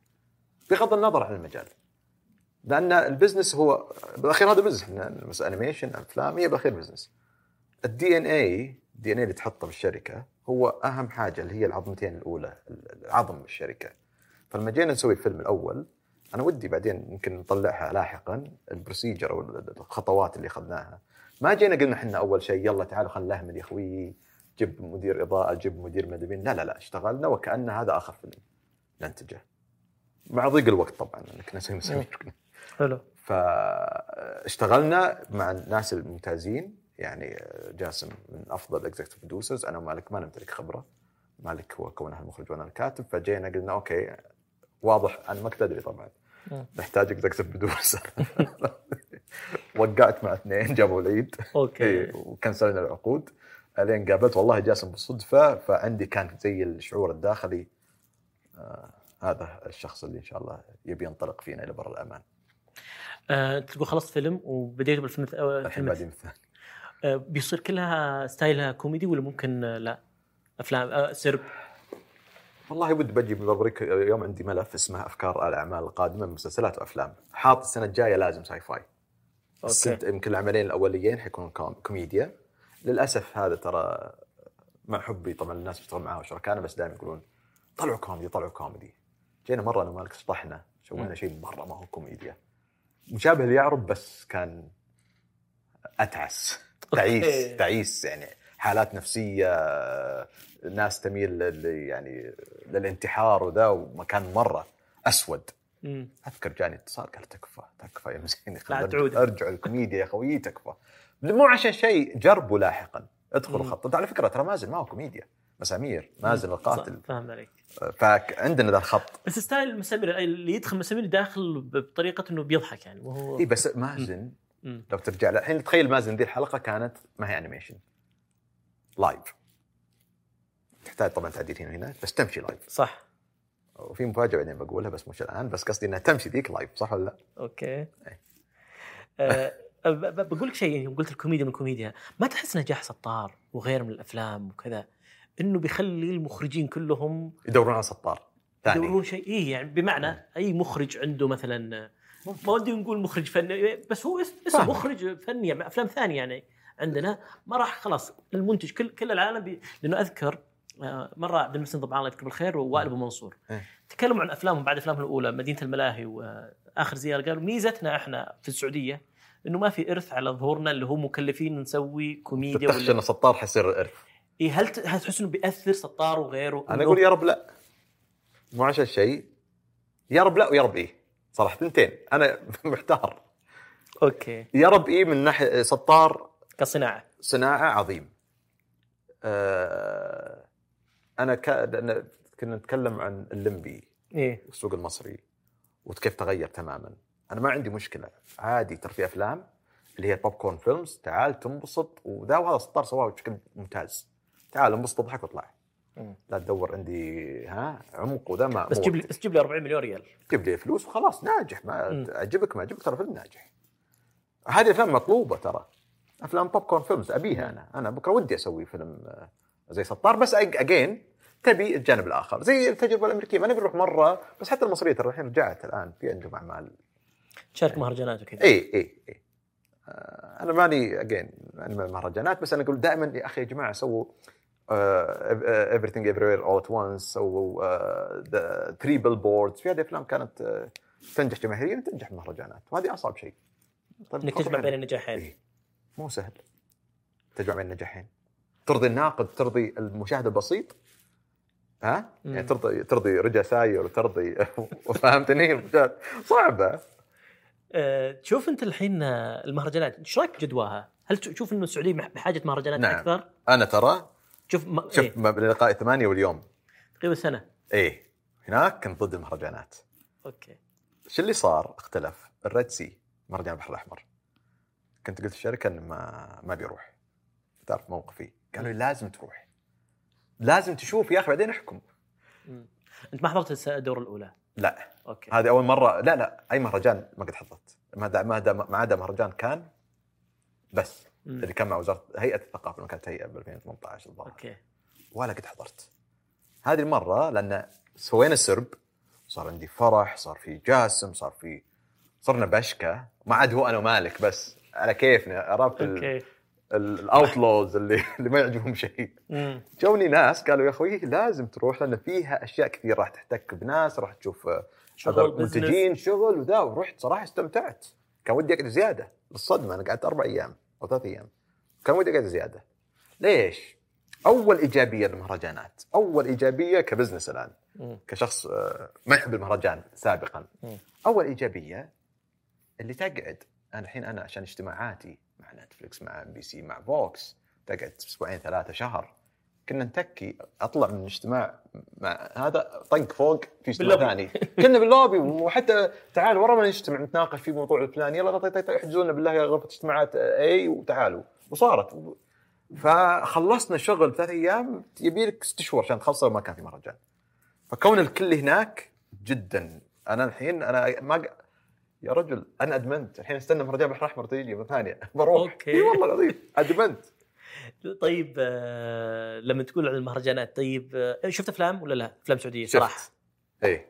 بغض النظر عن المجال. لأن ال business هو بالأخير هذا business مثلا animation أفلام هي بالأخير business ال DNA ال DNA اللي تحطه بالشركة هو أهم حاجة اللي هي العظمتين الأولى العظم الشركة. فلما جينا نسوي الفيلم الأول أنا ودي بعدين يمكن نطلعها لاحقا ال procedure أو الخطوات اللي اخذناها ما جينا قلنا إحنا أول شيء يلا تعالوا خلينا نهمل يا أخوي جيب مدير إضاءة جيب مدير مدري. لا لا لا اشتغلنا وكأن هذا آخر فيلم ننتجه. مع ضيق الوقت طبعا كنا نسوي مسوي حلو. فاشتغلنا مع الناس الممتازين. يعني جاسم من أفضل ال executive producers أنا ومالك ما نمتلك خبرة. مالك هو كونه المخرج وأنا الكاتب. فجينا قلنا okay واضح أنا ما كنت أدري طبعا. مم. نحتاج executive producer وقعت مع اثنين جابوا العيد. Okay. إيه، وكنسلنا العقود. الين قابلت والله جاسم بالصدفة فعندي كان زي الشعور الداخلي. آه هذا الشخص اللي إن شاء الله يبي ينطلق فينا إلى بر الأمان. آه تقول خلصت فيلم وبديت بالفيلم الث- آه، الحين بعدين الثاني. آه، بيصير كلها style ها كوميدي ولا ممكن آه، لا؟ أفلام آه، سرب. والله ودي بجي بوريك يوم عندي ملف اسمه أفكار الأعمال القادمة من مسلسلات وأفلام. حاط السنة الجاية لازم sci-fi الست يمكن العملين الأوليين حيكونوا كوم- كوميديا. للأسف هذا ترى مع حبي طبعا الناس بيشتغل معاه وشركائنا بس دائما يقولون طلعوا كوميدي طلعوا كوميدي. جينا مرة أنا ومالك شطحنا سوينا. شيء مرة ما هو كوميديا. مشابه ليعرب بس كان أتعس. تعيس. تعيس يعني. حالات نفسية آه، ناس تميل لل يعني للانتحار وذا ومكان مرة أسود. مم. أذكر جاني اتصال قال تكفى تكفى يا مسكين لا تعود. أرجع الكوميديا يا خويي تكفى. مو عشان شيء جربوا لاحقا. ادخل. الخط على فكرة ترى مازن ما هو كوميديا. مسامير مازن القاتل. فاهم عليك. فعندنا ذا الخط. بس style مسامير اللي يدخل مسامير داخل بطريقة إنه بيضحك يعني وهو إي بس مازن مم. لو ترجع له الحين تخيل مازن ذي الحلقة كانت ما هي animation live تحتاج طبعا تعديل هنا وهنا بس تمشي live صح وفي مفاجأة بعدين بقولها بس مش الآن بس قصدي إنها تمشي ذيك live صح ولا لا؟ أوكي إيه. آه ب- ب- بقول لك شيء يوم قلت الكوميديا من الكوميديا ما تحس نجاح سطار وغيره من الأفلام وكذا إنه بيخلي المخرجين كلهم يدورون على سطار ثاني يدورون شيء اي يعني بمعنى أي مخرج عنده مثلا ما ودي نقول مخرج فني بس هو اس- اسم فاهمك. مخرج فني يعني أفلام ثانية يعني عندنا ما راح خلاص المنتج كل كل العالم بي لأنه أذكر آه، مرة عبد المحسن طبعا الله يذكره بالخير ووائل أبو منصور. إيه. تكلموا عن أفلامهم بعد أفلامهم الأولى مدينة الملاهي وآخر زيارة قالوا ميزتنا إحنا في السعودية إنه ما في إرث على ظهورنا اللي هو مكلفين نسوي كوميديا ولا ان سطار حيصير إرث. إيه هل هل تحس إنه بيأثر سطار وغيره؟ أنا أقول يا رب لا. مو عشان شيء. يا رب لا ويا رب إيه. صراحة ثنتين أنا محتار. أوكي. يا رب إيه من ناحية سطار كصناعة. صناعة عظيم. آه أنا ك... لأن كنا نتكلم عن اللمبي إيه. والسوق المصري وكيف تغير تماما. أنا ما عندي مشكلة. عادي ترى في أفلام اللي هي popcorn films تعال تنبسط. وذا وهذا سطار سواه بشكل ممتاز. تعال انبسط اضحك واطلع. لا تدور عندي ها عمق وذا ما بس جيب لي. بس جيب لي 40 مليون ريال. جيب لي فلوس وخلاص ناجح. ما. عجبك ما عجبك ترى فيلم ناجح. هذه الافلام مطلوبة ترى. أفلام popcorn films أبيها أنا. أنا بكرة ودي أسوي فيلم آه، زي سطار. بس again تبي الجانب الآخر. زي التجربة الأمريكية. ما نبي نروح مرة بس حتى المصرية ترى الحين رجعت الآن في عندهم اعمال تشارك مهرجانات وكذا. اي اي اي آه، أنا ماني again ماني من المهرجانات بس أنا أقول دائما يا أخي يا جماعة سووا آه، everything everywhere all at once سووا Three Billboards في هذه الأفلام كانت آه، تنجح جماهيريا تنجح المهرجانات وهذه اصعب شيء. طيب إنك تجمع. بين النجاحين. إيه. مو سهل تجمع بين النجاحين. ترضي الناقد ترضي المشاهد البسيط ها؟ مم. يعني ترضي ترضي رجا ساير وترضي. فهمتني؟ صعبة. أه تشوف أنت الحين المهرجانات إيش رأيك بجدواها؟ هل تشوف إنه السعودية بحاجة مهرجانات نعم. أكثر؟ أنا ترى شوف ما... شوف إيه؟ لقاء ثمانية واليوم. تقريبا سنة. إيه. هناك كنت ضد المهرجانات. أوكي. إيش اللي صار؟ اختلف. ال Red Sea مهرجان البحر الأحمر. كنت قلت الشركة إنه ما ما بيروح. تعرف موقفي. قالوا لي لازم تروح. لازم تشوف يا أخي بعدين أحكم. مم. أنت ما حضرت الدورة الأولى؟ لا. أوكي. هذه أول مرة. لا لا أي مهرجان ما قد حضرت. ما دا ما دا ما عدا مهرجان كان بس مم. اللي كان مع وزارة هيئة الثقافة لما كانت هيئة ب 2018 الظاهر. أوكي. ولا قد حضرت. هذه المرة لأن سوينا سرب صار عندي فرح صار في جاسم صار في صرنا بشكة. ما عاد هو أنا ومالك بس على كيفنا عرفت أوكي. ال outlaws اللي اللي ما يعجبهم شيء. جوني ناس قالوا يا أخوي لازم تروح لأن فيها أشياء كثير راح تحتك بناس راح تشوف آه، شغل،. منتجين شغل وذا ورحت صراحة استمتعت كان ودي أقعد زيادة للصدمة أنا قعدت أربع أيام أو ثلاث أيام كان ودي أقعد زيادة ليش؟ أول إيجابية للمهرجانات أول إيجابية ك business الآن. كشخص آه، ما يحب المهرجان سابقا. أول إيجابية اللي تقعد أنا الحين أنا عشان اجتماعاتي مع Netflix مع MBC مع VOX. تقعد أسبوعين ثلاثة شهر. كنا نتكي أطلع من الاجتماع مع هذا طق فوق في اجتماع. ثاني. كنا باللوبي وحتى تعال ورا ما نجتمع نتناقش في موضوع الفلاني يلا طيب طيب احجزوا لنا بالله يا غرفة اجتماعات اي وتعالوا. وصارت. فخلصنا شغل بثلاث أيام يبي لك ست شهور عشان تخلصه وما كان في مهرجان فكون الكل هناك جدا. أنا الحين أنا ما. يا رجل أنا أدمنت. الحين استنى مهرجان البحر الاحمر تيجي مرة ثانية. بروح. أوكي. إي والله العظيم أدمنت. طيب آه لما تقول عن المهرجانات طيب آه شفت أفلام ولا لا؟ أفلام سعودية صراحة. شفت إيه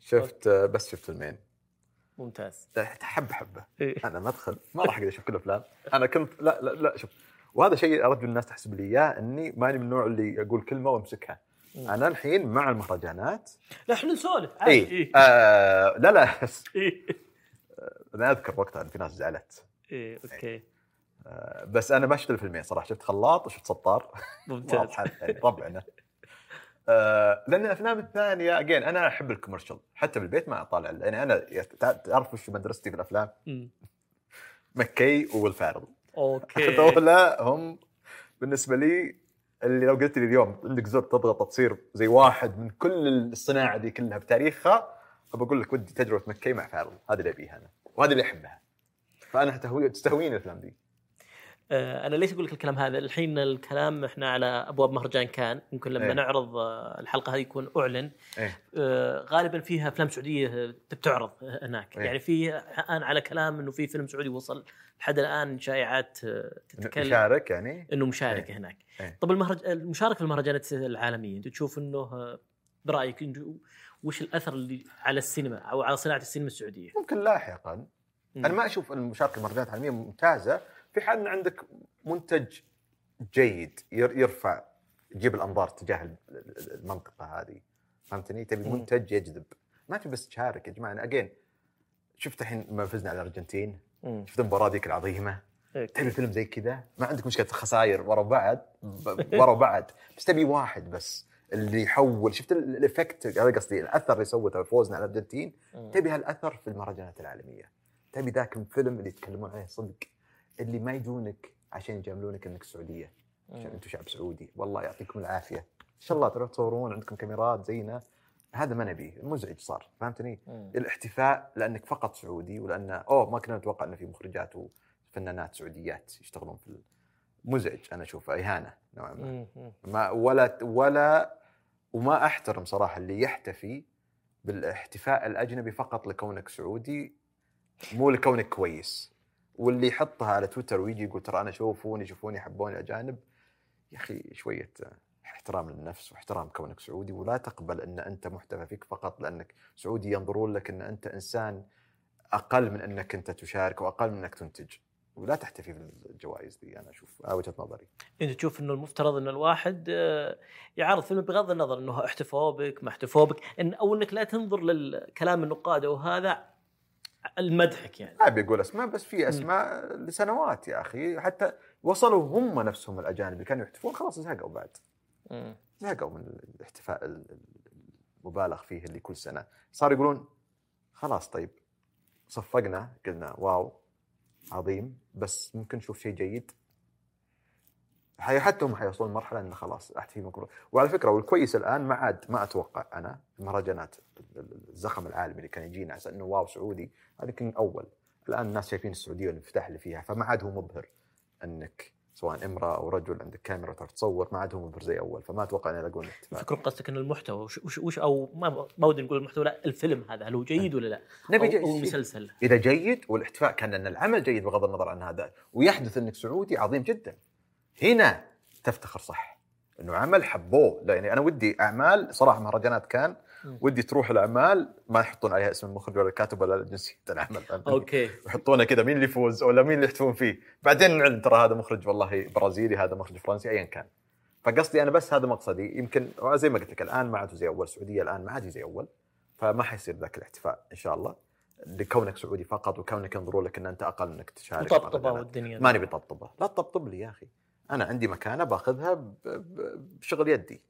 شفت آه، بس شفت فيلمين. ممتاز. حبه حبه إيه. أنا ما أدخل ما راح أقدر أشوف كل الافلام أنا كنت لا لا لا شوف. وهذا شيء أرجو الناس تحسب لي إياه إني ماني من النوع اللي أقول كلمة وأمسكها. أنا الحين مع المهرجانات. لا إحنا نسولف. عادي إي. إيه. آه لا لا إيه. أنا أذكر وقتها إن في ناس زعلت. إيه. أوكي. آه، بس أنا ما شفت الفيلمين صراحة. شفت خلاط وشفت سطار. ممتاز. يعني ربعنا آه، لأن الأفلام الثانية again أنا أحب ال commercial. حتى بالبيت ما أطالع. يعني أنا تع- تعرف وش مدرستي في الأفلام؟ McKay و Ferrell. أوكي. هذولا هم بالنسبة لي اللي لو قلت لي اليوم عندك زر تضغط تصير زي واحد من كل الصناعة دي كلها بتاريخها بقول لك ودي تجربة McKay مع Ferrell هذا اللي أبيها أنا وهذا اللي أحبها فأنا تهوي تستهويني الأفلام دي آه، أنا ليش أقول لك الكلام هذا؟ الحين الكلام إحنا على أبواب مهرجان كان يمكن لما إيه. نعرض آه، الحلقة هذه يكون أعلن إيه آه، غالبا فيها أفلام سعودية بتعرض هناك إيه. يعني في الآن على كلام إنه في فيلم سعودي وصل لحد الآن شائعات تتكلم مشارك يعني إنه مشارك إيه. هناك إيه. طب المهرج... المشاركه في المهرجانات العالمية أنت تشوف إنه برأيك إنه وش الأثر اللي على السينما أو على صناعة السينما السعودية؟ ممكن لاحقا مم. أنا ما أشوف المشاركه في المهرجانات العالمية ممتازة في حال إن عندك منتج جيد ير- يرفع يجيب الأنظار تجاه ال- ال- المنطقة هذه فهمتني؟ تبي. منتج يجذب ما تبي بس تشارك يا جماعة أنا again شفت الحين لما فزنا على الأرجنتين. شفت المباراة ذيك العظيمة إيه. تبي فيلم زي كذا ما عندك مشكلة خسائر ورا بعض ورا بعض بس تبي واحد بس اللي يحول شفت ال- ال effect؟ هذا قصدي الأثر اللي سوته فوزنا على الارجنتين. تبي هالأثر في المهرجانات العالمية. تبي ذاك الفيلم اللي يتكلمون عليه صدق اللي ما يجونك عشان يجاملونك إنك سعودية. عشان أنتم شعب سعودي. والله يعطيكم العافية. إن شاء الله تروح تصورون عندكم كاميرات زينا هذا ما نبيه مزعج صار فهمتني؟ مم. الاحتفاء لأنك فقط سعودي ولأن أوه ما كنا نتوقع إنه في مخرجات وفنانات سعوديات يشتغلون في مزعج أنا أشوفه إهانة نوعا ما. ما ولا ولا وما أحترم صراحة اللي يحتفي بالاحتفاء الأجنبي فقط لكونك سعودي مو لكونك كويس. واللي يحطها على تويتر ويجي يقول ترى أنا شوفوني شوفوني حبوني أجانب. يا أخي شوية احترام للنفس واحترام كونك سعودي ولا تقبل إن أنت محتفى فيك فقط لأنك سعودي. ينظرون لك إن أنت إنسان أقل من إنك أنت تشارك وأقل من إنك تنتج. ولا تحتفي بالجوائز دي أنا أشوف وجهة نظري. إنت تشوف إنه المفترض إن الواحد آه، يعرض فيلم بغض النظر إنه احتفوا بك ما احتفوا بك إن أو إنك لا تنظر للكلام النقاد أو هذا المدحك يعني. ما ابي أقول أسماء بس في أسماء لسنوات يا أخي. حتى وصلوا هم نفسهم الأجانب اللي كانوا يحتفون خلاص زهقوا بعد. زهقوا من الاحتفاء ال- ال- المبالغ فيه اللي كل سنة. صاروا يقولون خلاص طيب صفقنا قلنا واو عظيم بس ممكن نشوف شيء جيد. حتى هم حيوصلون لمرحلة انه خلاص احتفي مكروه وعلى فكرة والكويس الآن ما عاد ما أتوقع أنا المهرجانات ال- ال- الزخم العالمي اللي كان يجينا على إنه واو سعودي هذا كان أول. الآن الناس شايفين السعودية والانفتاح اللي فيها فما عاد هو مبهر إنك سواء امرأة أو رجل عندك كاميرا تعرف تصور ما عاد هو مبهر زي أول فما أتوقع إنه يلاقون اتفاق فكر قصدك ان المحتوى وش, وش, أو ما ما ودي نقول المحتوى لا الفيلم هذا هل هو جيد ولا لا؟ نبي أو, جيد. المسلسل إذا جيد والاحتفاء كان إن العمل جيد بغض النظر عن هذا ويحدث إنك سعودي عظيم جدا هنا تفتخر صح إنه عمل حبوه يعني أنا ودي أعمال صراحة مهرجانات كان. ودي تروح الأعمال ما يحطون عليها اسم المخرج ولا الكاتب ولا جنسيه العمل؟ okay. يحطونه كذا مين اللي يفوز ولا مين اللي يحتفون فيه؟ بعدين نعلن ترى هذا مخرج والله برازيلي هذا مخرج فرنسي ايا كان. فقصدي أنا بس هذا مقصدي يمكن زي ما قلت لك الآن ما عاد زي أول السعودية الآن ما عاد زي أول فما حيصير ذاك الاحتفاء إن شاء الله. لكونك سعودي فقط وكونك ينظرون لك إن أنت أقل إنك تشارك مهرجانات. والدنيا. ما نبي طبطبه لا تطبطب لي يا أخي. أنا عندي مكانة باخذها بشغل يدي.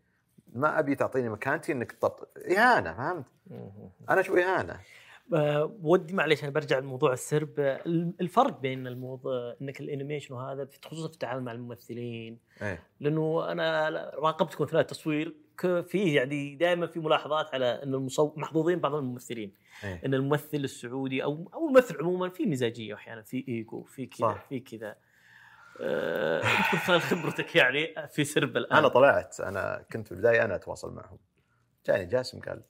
ما أبي تعطيني مكانتي إنك تطبطب إهانة فهمت. أنا شو إهانة؟ آه، ودي معليش أنا برجع لموضوع السرب. الفرق بين الموضوع إنك الأنيميشن وهذا في- خصوصا في التعامل مع الممثلين. إيه. لأنه أنا راقبتكم اثناء التصوير فيه يعني دائما في ملاحظات على إن المصور محظوظين بعض الممثلين. إيه. إن الممثل السعودي أو أو الممثل عموما في مزاجية أحيانا في ايجو في كذا. في كذا. من خلال خبرتك يعني في سرب الآن. أنا طلعت أنا كنت في البداية أنا أتواصل معهم. جاني جاسم قال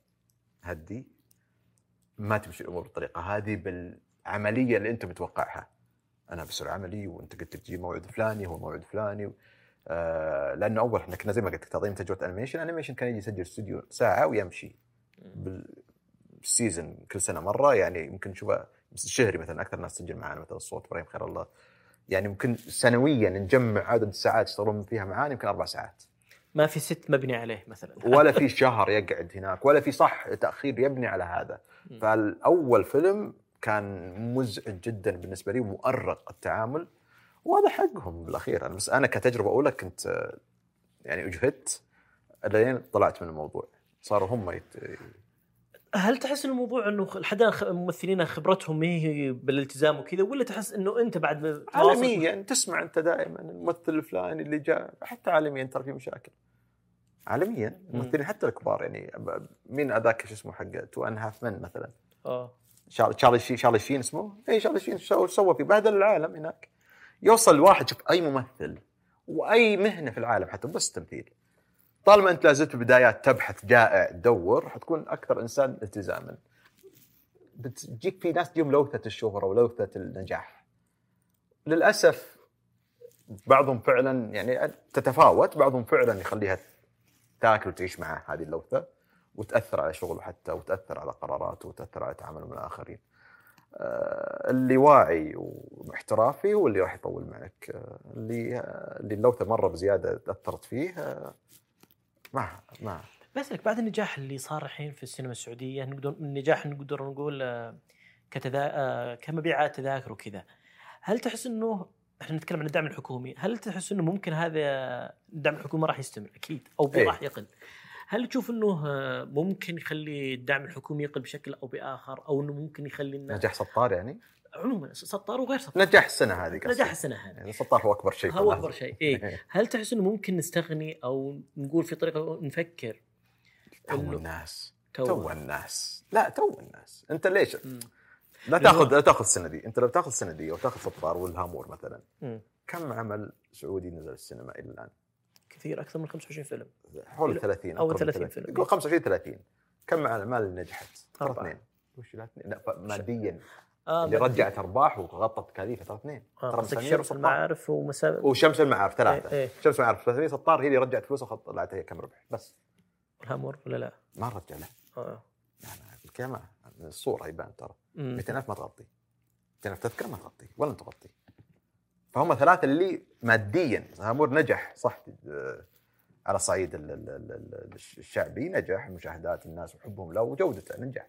هدي ما تمشي الأمور بالطريقة هذه بالعملية اللي أنت متوقعها. أنا بسرعة عملي وأنت قلت لك تجيب موعد فلاني هو موعد فلاني آه لأنه أول إحنا كنا زي ما قلت لك تعطيني تجربة animation animation كان يجي يسجل استوديو ساعة ويمشي. بال season كل سنة مرة يعني يمكن نشوفه شهري مثلا أكثر ناس تسجل معنا مثلا الصوت إبراهيم خير الله. يعني ممكن سنويا نجمع عدد الساعات يشتغلون فيها معانا يمكن أربع ساعات. ما في set مبني عليه مثلا. ولا في شهر يقعد هناك ولا في صح تأخير يبني على هذا. فالأول فيلم كان مزعج جدا بالنسبة لي ومؤرق التعامل وهذا حقهم بالأخير. بس أنا كتجربة أولى كنت يعني أجهدت لين طلعت من الموضوع. صاروا هم يت... هل تحس ان الموضوع إنه الحدا ممثلين خبرتهم ما هي بالالتزام وكذا ولا تحس إنه أنت بعد عالميا تسمع أنت دائما الممثل الفلاني اللي جاء حتى عالميا ترى في مشاكل. عالميا؟ الممثلين حتى الكبار يعني مين أذاك شو اسمه حق Two and a Half Men مثلا. آه. شار- تشارلي شين شارلي شين اسمه؟ اي شارلي شين شو سوى في بهدل العالم هناك. يوصل واحد شوف أي ممثل وأي مهنة في العالم حتى بس تمثيل. طالما أنت لازلت في البدايات تبحث جائع تدور حتكون أكثر إنسان التزاما. بتجيك في ناس تجيهم لوثة الشهرة ولوثة النجاح. للأسف بعضهم فعلا يعني تتفاوت بعضهم فعلا يخليها تاكل وتعيش معه هذه اللوثة وتأثر على شغله حتى وتأثر على قراراته وتأثر على تعامله مع الآخرين. آه، اللي واعي واحترافي هو اللي راح يطول معك، آه، اللي آه، اللي اللوثة مرة بزيادة أثرت فيه ما ما بسألك بعد النجاح اللي صار الحين في السينما السعودية نقدر النجاح نقدر نقول آه، كتذا... آه، كمبيعات تذاكر وكذا هل تحس انه إحنا نتكلم عن الدعم الحكومي هل تحس إنه ممكن هذا الدعم الحكومي راح يستمر؟ أكيد أو إيه. راح يقل. هل تشوف إنه آه، ممكن يخلي الدعم الحكومي يقل بشكل أو بآخر أو إنه ممكن يخلي الناس نجاح سطار يعني؟ عموما سطار وغير سطار نجاح السنة هذه قصدي. نجاح السنة هذه يعني سطار هو أكبر شيء هو. أكبر شيء إيه. هل تحس إنه ممكن نستغني أو نقول في طريقة نفكر تو الناس تو. الناس لا تو الناس أنت ليش مم. لا تاخذ لا تأخذ السنة دي أنت لو تأخذ السنة دي أو تاخذ سطار والهامور مثلا مم. كم عمل سعودي نزل السينما إلى الآن؟ كثير أكثر من 25 فيلم حول إلى- 30 أو أقرب من 30 فيلم. يقول 25 30 كم اعمال اللي نجحت؟ أربعة. اثنين وش لا اثنين؟ لا ماديا آه اللي رجعت أرباح وغطت تكاليفها ترى اثنين. آه قصدك شمس. المعارف ومسا وشمس المعارف ثلاثة. إيه، إيه. شمس المعارف. 300 سطار هي اللي رجعت فلوس وطلعت هي كم ربح بس. الهامور ولا لا؟ ما رجع له آه. يعني الكلمة من الصورة يبان ترى. مم. 200000 ما تغطي. 200000 تذكرة ما تغطي ولن تغطي. فهم ثلاثة اللي ماديا هامور نجح صح؟ آه، على صعيد ال- ال- ال- ال- الشعبي نجح مشاهدات الناس وحبهم له وجودته نجح.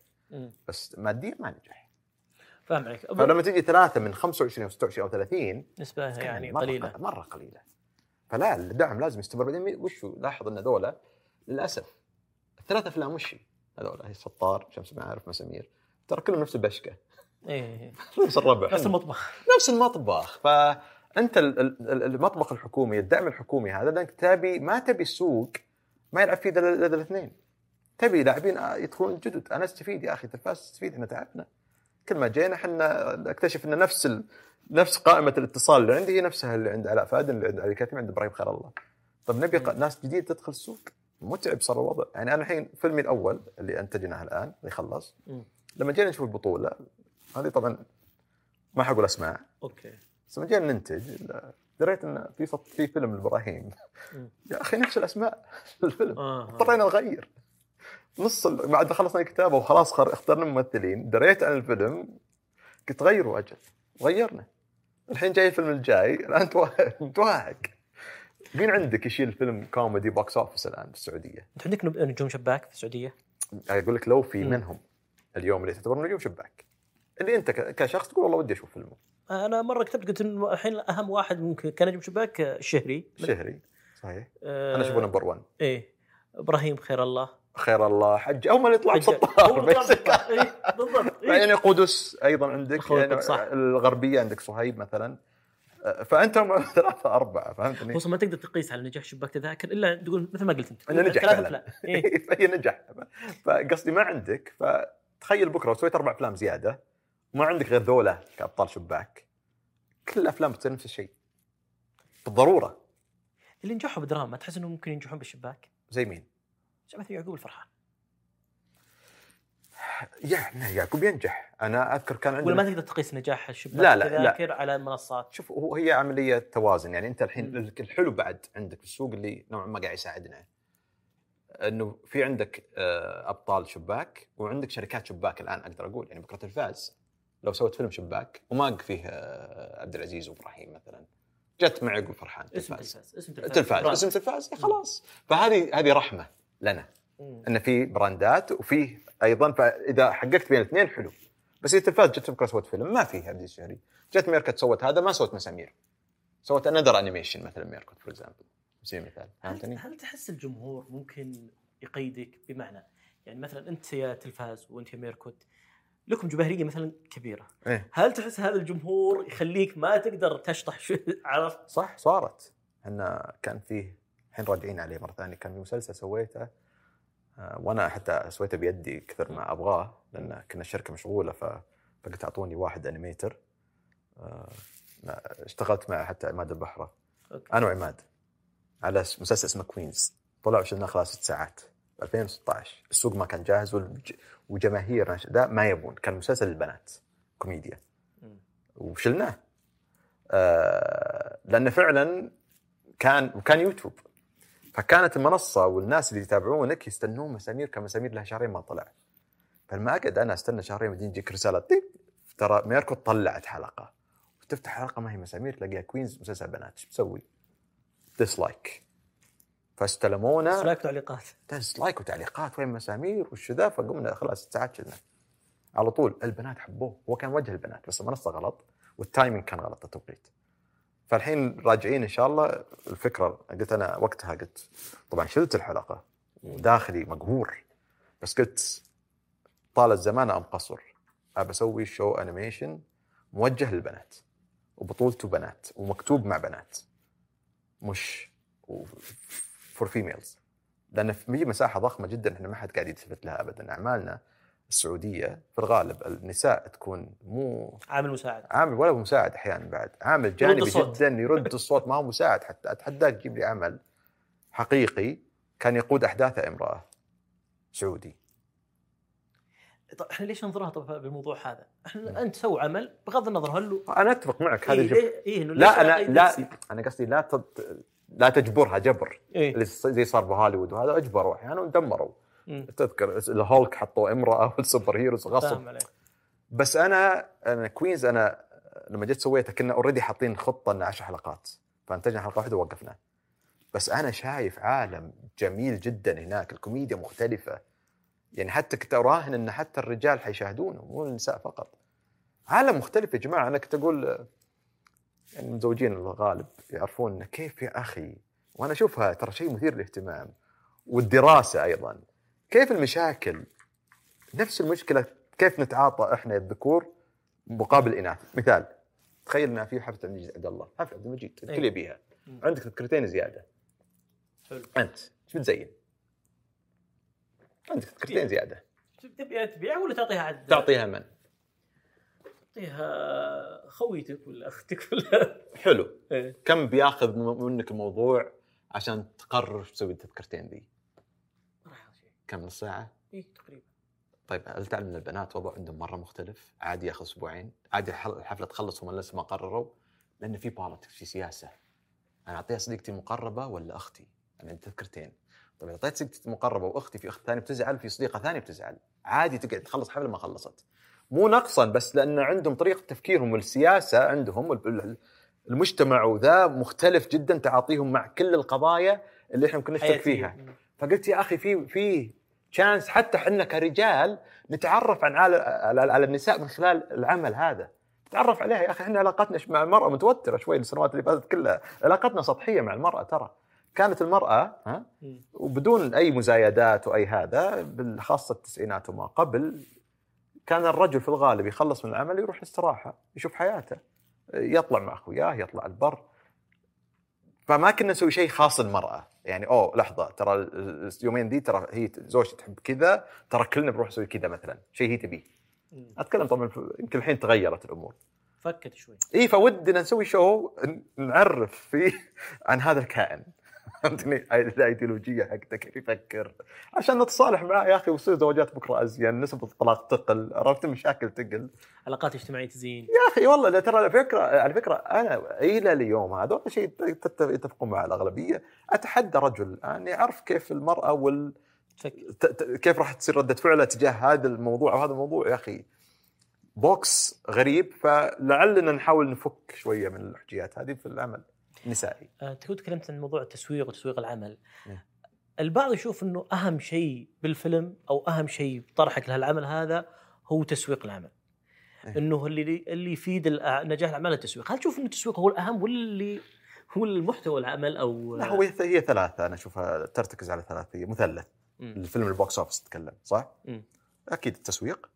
بس ماديا ما نجح. فاهم عليك فلما تجي ثلاثة من 25 أو 26 أو 30 نسبة يعني مرة قليلة. مرة قليلة. فلا الدعم لازم يستمر. بعدين وش؟ لاحظ إن هذول للأسف الثلاث افلام وش؟ هذول هي سطار شمس المعارف مسامير. ترى كلهم نفس البشكة. إيه نفس الربع. نفس المطبخ. نفس المطبخ. فأنت ال- ال- ال- المطبخ الحكومي الدعم الحكومي هذا لأنك تبي ما تبي السوق ما يلعب فيه إلا الاثنين. تبي لاعبين آه، يدخلون جدد. أنا أستفيد يا أخي تلفاز تستفيد إحنا تعبنا. كل ما جينا إحنا اكتشف ان نفس ال... نفس قائمة الاتصال اللي عندي هي نفسها اللي عند علاء فادن اللي عند علي كاتم عند إبراهيم خير الله. طب نبي ق- ناس جديد تدخل السوق؟ متعب صار الوضع. يعني أنا الحين فيلمي الأول اللي أنتجناه الآن اللي خلص. لما جينا نشوف البطولة هذه طبعا ما حقول اسماء okay. بس لما جينا ننتج دريت إن في في فيلم لإبراهيم. يا أخي نفس الأسماء في الفيلم. آه. اضطرينا نغير نص بعد ما خلصنا الكتابة وخلاص. اخترنا ممثلين دريت عن الفيلم قلت غيروا أجل غيرنا الحين جاي الفيلم الجاي الآن توه- متوهق مين عندك يشيل فيلم كوميدي box office الآن في السعودية؟ انت عندك نجوم شباك في السعودية؟ أقول لك لو في. منهم اليوم اللي تعتبر نجوم شباك اللي أنت كشخص تقول والله ودي أشوف فيلمه أنا مرة كتبت قلت انه الحين أهم واحد ممكن كان نجم شباك الشهري شهري صحيح آه، أنا أشوفه number 1 إيه إبراهيم خير الله خير الله حج أو ما يطلع بسطار. بالضبط إيه، بالضبط إيه. يعني قدس أيضا عندك يعني صح. الغربية عندك صهيب مثلا فأنت هم ثلاثة أربعة فهمتني؟ خصوصا ما تقدر تقيس على نجاح شباك تذاكر إلا تقول مثل ما قلت أنت إنه نجح فعلاً. أفلام. إيه. فهي نجح فقصدي ما عندك فتخيل بكرة لو سويت أربع أفلام زيادة وما عندك غير ذولا كأبطال شباك كل الأفلام بتصير نفس الشيء بالضرورة اللي نجحوا بالدراما تحس إنهم ممكن ينجحون بالشباك؟ زي مين؟ زي مثلا يعقوب الفرحان؟ يعني يعقوب ينجح. أنا أذكر كان ولا ما عندنا تقدر تقيس نجاح الشباك لا، لا، لا. التذاكر على المنصات؟ شوف هو هي عملية توازن. يعني أنت الحين. الحلو بعد عندك في السوق اللي نوعا ما قاعد يساعدنا إنه في عندك آه، أبطال شباك وعندك شركات شباك الآن أقدر أقول. يعني بكرة تلفاز لو سويت فيلم شباك وما فيه آه، عبد العزيز وإبراهيم مثلا. جت مع يعقوب فرحان اسم تلفاز. تلفاز اسم تلفاز. تلفاز brand. اسم تلفاز خلاص. فهذه هذه رحمة. لنا. إن في براندات وفي أيضا فإذا حققت بين الاثنين حلو. بس إذا التلفاز جت بكرة سوت فيلم ما فيه عبد الشهري جت ميركوت سوت هذا ما سوت مسامير. سوت another animation مثلا ميركوت for example زي مثال. فهمتني؟ هل, تحس الجمهور ممكن يقيدك بمعنى؟ يعني مثلا أنت يا تلفاز وأنت يا ميركوت لكم جماهيرية مثلا كبيرة. إيه. هل تحس هذا الجمهور يخليك ما تقدر تشطح شوي؟ عرفت؟ صح صارت. إحنا كان فيه الحين راجعين عليه مرة ثانية. كان في مسلسل سويته آه، وأنا حتى سويته بيدي كثر ما أبغاه لأن كنا الشركة مشغولة فقلت أعطوني واحد animator. آه، اشتغلت مع حتى عماد البحرة. okay. أنا وعماد. على مسلسل اسمه Queens طلع وشلنا خلاص ست ساعات. 2016 السوق ما كان جاهز والج- وجماهيرنا ش- ذا ما يبون. كان مسلسل للبنات. كوميديا. وشلناه. آه لأنه فعلا كان وكان يوتيوب. فكانت المنصة والناس اللي يتابعونك يستنون مسامير كمسامير لها شهرين ما طلع فلما أقعد أنا أستنى شهرين بعدين يجيك رسالة طيب ترى ميركوت طلعت حلقة. وتفتح حلقة ما هي مسامير تلاقيها Queens مسلسل بنات إيش بتسوي؟ dislike فاستلمونا. dislike تعليقات. dislike وتعليقات وين مسامير وش ذا؟ فقمنا خلاص ست ساعات شلنا. على طول البنات حبوه. هو كان وجه البنات بس المنصة غلط وال timing كان غلط التوقيت. فالحين راجعين إن شاء الله الفكرة قلت أنا وقتها قلت طبعا شلت الحلقة وداخلي مقهور بس قلت طال الزمان أم قصر أبى أسوي show animation موجه للبنات وبطولته بنات ومكتوب مع بنات مش for females لأن في مساحة ضخمة جدا إحنا ما حد قاعد يلتفت لها ابدا أعمالنا السعودية في الغالب النساء تكون مو عامل مساعد عامل ولا مساعد أحيانا بعد عامل جانبي. جدا يرد الصوت ما هو مساعد حتى أتحداك تجيب لي عمل حقيقي كان يقود أحداثه امرأة سعودي طيب إحنا ليش ننظرها طب بالموضوع هذا؟ إحنا أنت سوي عمل بغض النظر هل أنا أتفق معك هذا إيه إيه ليش لا أنا لا نفسي؟ أنا قصدي لا تد... لا تجبرها جبر إيه؟ زي صار بهوليوود وهذا أجبروا أحيانا ودمروا. تذكر الهولك حطوا امرأة وال super heroes غصب. بس أنا أنا Queens أنا لما جيت سويتها كنا already حاطين خطة ان 10 حلقات. فانتجنا حلقة واحدة ووقفنا. بس أنا شايف عالم جميل جدا هناك. الكوميديا مختلفة. يعني حتى كنت أراهن ان حتى الرجال حيشاهدونه مو النساء فقط. عالم مختلف يا جماعة. أنا كنت أقول يعني المتزوجين الغالب يعرفون كيف يا أخي؟ وأنا أشوفها ترى شيء مثير للاهتمام. والدراسة أيضا. كيف المشاكل نفس المشكلة كيف نتعاطى إحنا الذكور مقابل الاناث مثال تخيل ان في حفلة عبد عبد الله حفلة عبد المجيد الكل أي. يبيها. عندك تذكرتين زيادة حلو أنت إيش بتزين؟ عندك تذكرتين زيادة تبي تبيعها ولا تعطيها عاد؟ تعطيها من؟ تعطيها خويتك ولا أختك ولا حلو إيه. كم بياخذ منك الموضوع عشان تقرر تسوي التذكرتين ذي؟ ما راح ياخذ شيء كم نص ساعة؟ اي تقريبا طيب هل تعلم إن البنات وضع عندهم مرة مختلف؟ عادي ياخذ أسبوعين، عادي الحفلة تخلص هم لسه ما قرروا لأن في بوليتكس في سياسة. أنا أعطيها صديقتي المقربه ولا أختي؟ أنا عندي تذكرتين. طيب اذا أعطيت صديقتي المقربه وأختي في أخت ثانية بتزعل في صديقة ثانية بتزعل. عادي تقعد تخلص حفلة ما خلصت. مو نقصا بس لأن عندهم طريقة تفكيرهم والسياسة عندهم ال- ال- المجتمع وذا مختلف جدا تعاطيهم مع كل القضايا اللي إحنا ممكن نشترك. فيها. فقلت يا أخي في في تشانس حتى إحنا كرجال نتعرف عن على, على, على النساء من خلال العمل هذا. نتعرف عليها يا أخي. إحنا علاقتنا مع المرأة متوترة شوي السنوات اللي فاتت كلها. علاقتنا سطحية مع المرأة ترى. كانت المرأة ها. وبدون أي مزايدات وأي هذا بالخاصة التسعينات وما قبل كان الرجل في الغالب يخلص من العمل يروح استراحة يشوف حياته. يطلع مع أخوياه يطلع البر. فما كنا نسوي شيء خاص للمرأة. يعني أوه لحظة ترى اليومين دي ترى هي زوجتي تحب كذا ترى كلنا بنروح نسوي كذا مثلا. شيء هي تبيه. أتكلم طبعا يمكن الحين تغيرت الأمور. فكت شوي. اي فودنا نسوي شو نعرف فيه عن هذا الكائن. فهمتني؟ الايديولوجيه حقته كيف يفكر؟ عشان نتصالح معاه. يا أخي ويصير زواجات بكرة أزين نسب الطلاق تقل. عرفت؟ المشاكل تقل. علاقات اجتماعية تزين. يا أخي والله ترى على فكرة على فكرة أنا إلى اليوم هذا شيء يتفقون مع الأغلبية. أتحدى رجل الان يعرف كيف المرأة وال كيف راح تصير ردة فعله تجاه هذا الموضوع أو هذا الموضوع. يا أخي بوكس غريب. فلعلنا نحاول نفك شوية من الحجيات هذه في العمل. النسائي آه، انت كنت تكلمت عن موضوع التسويق وتسويق العمل نعم. البعض يشوف إنه أهم شيء بالفيلم أو أهم شيء طرحك لهالعمل هذا هو تسويق العمل إيه. إنه اللي اللي يفيد نجاح الاعمال التسويق، هل تشوف ان التسويق هو الأهم ولا اللي هو المحتوى العمل أو لا هو هي ثلاثة أنا أشوفها ترتكز على ثلاث هي مثلث. الفيلم ال box office تتكلم صح؟ مم. أكيد التسويق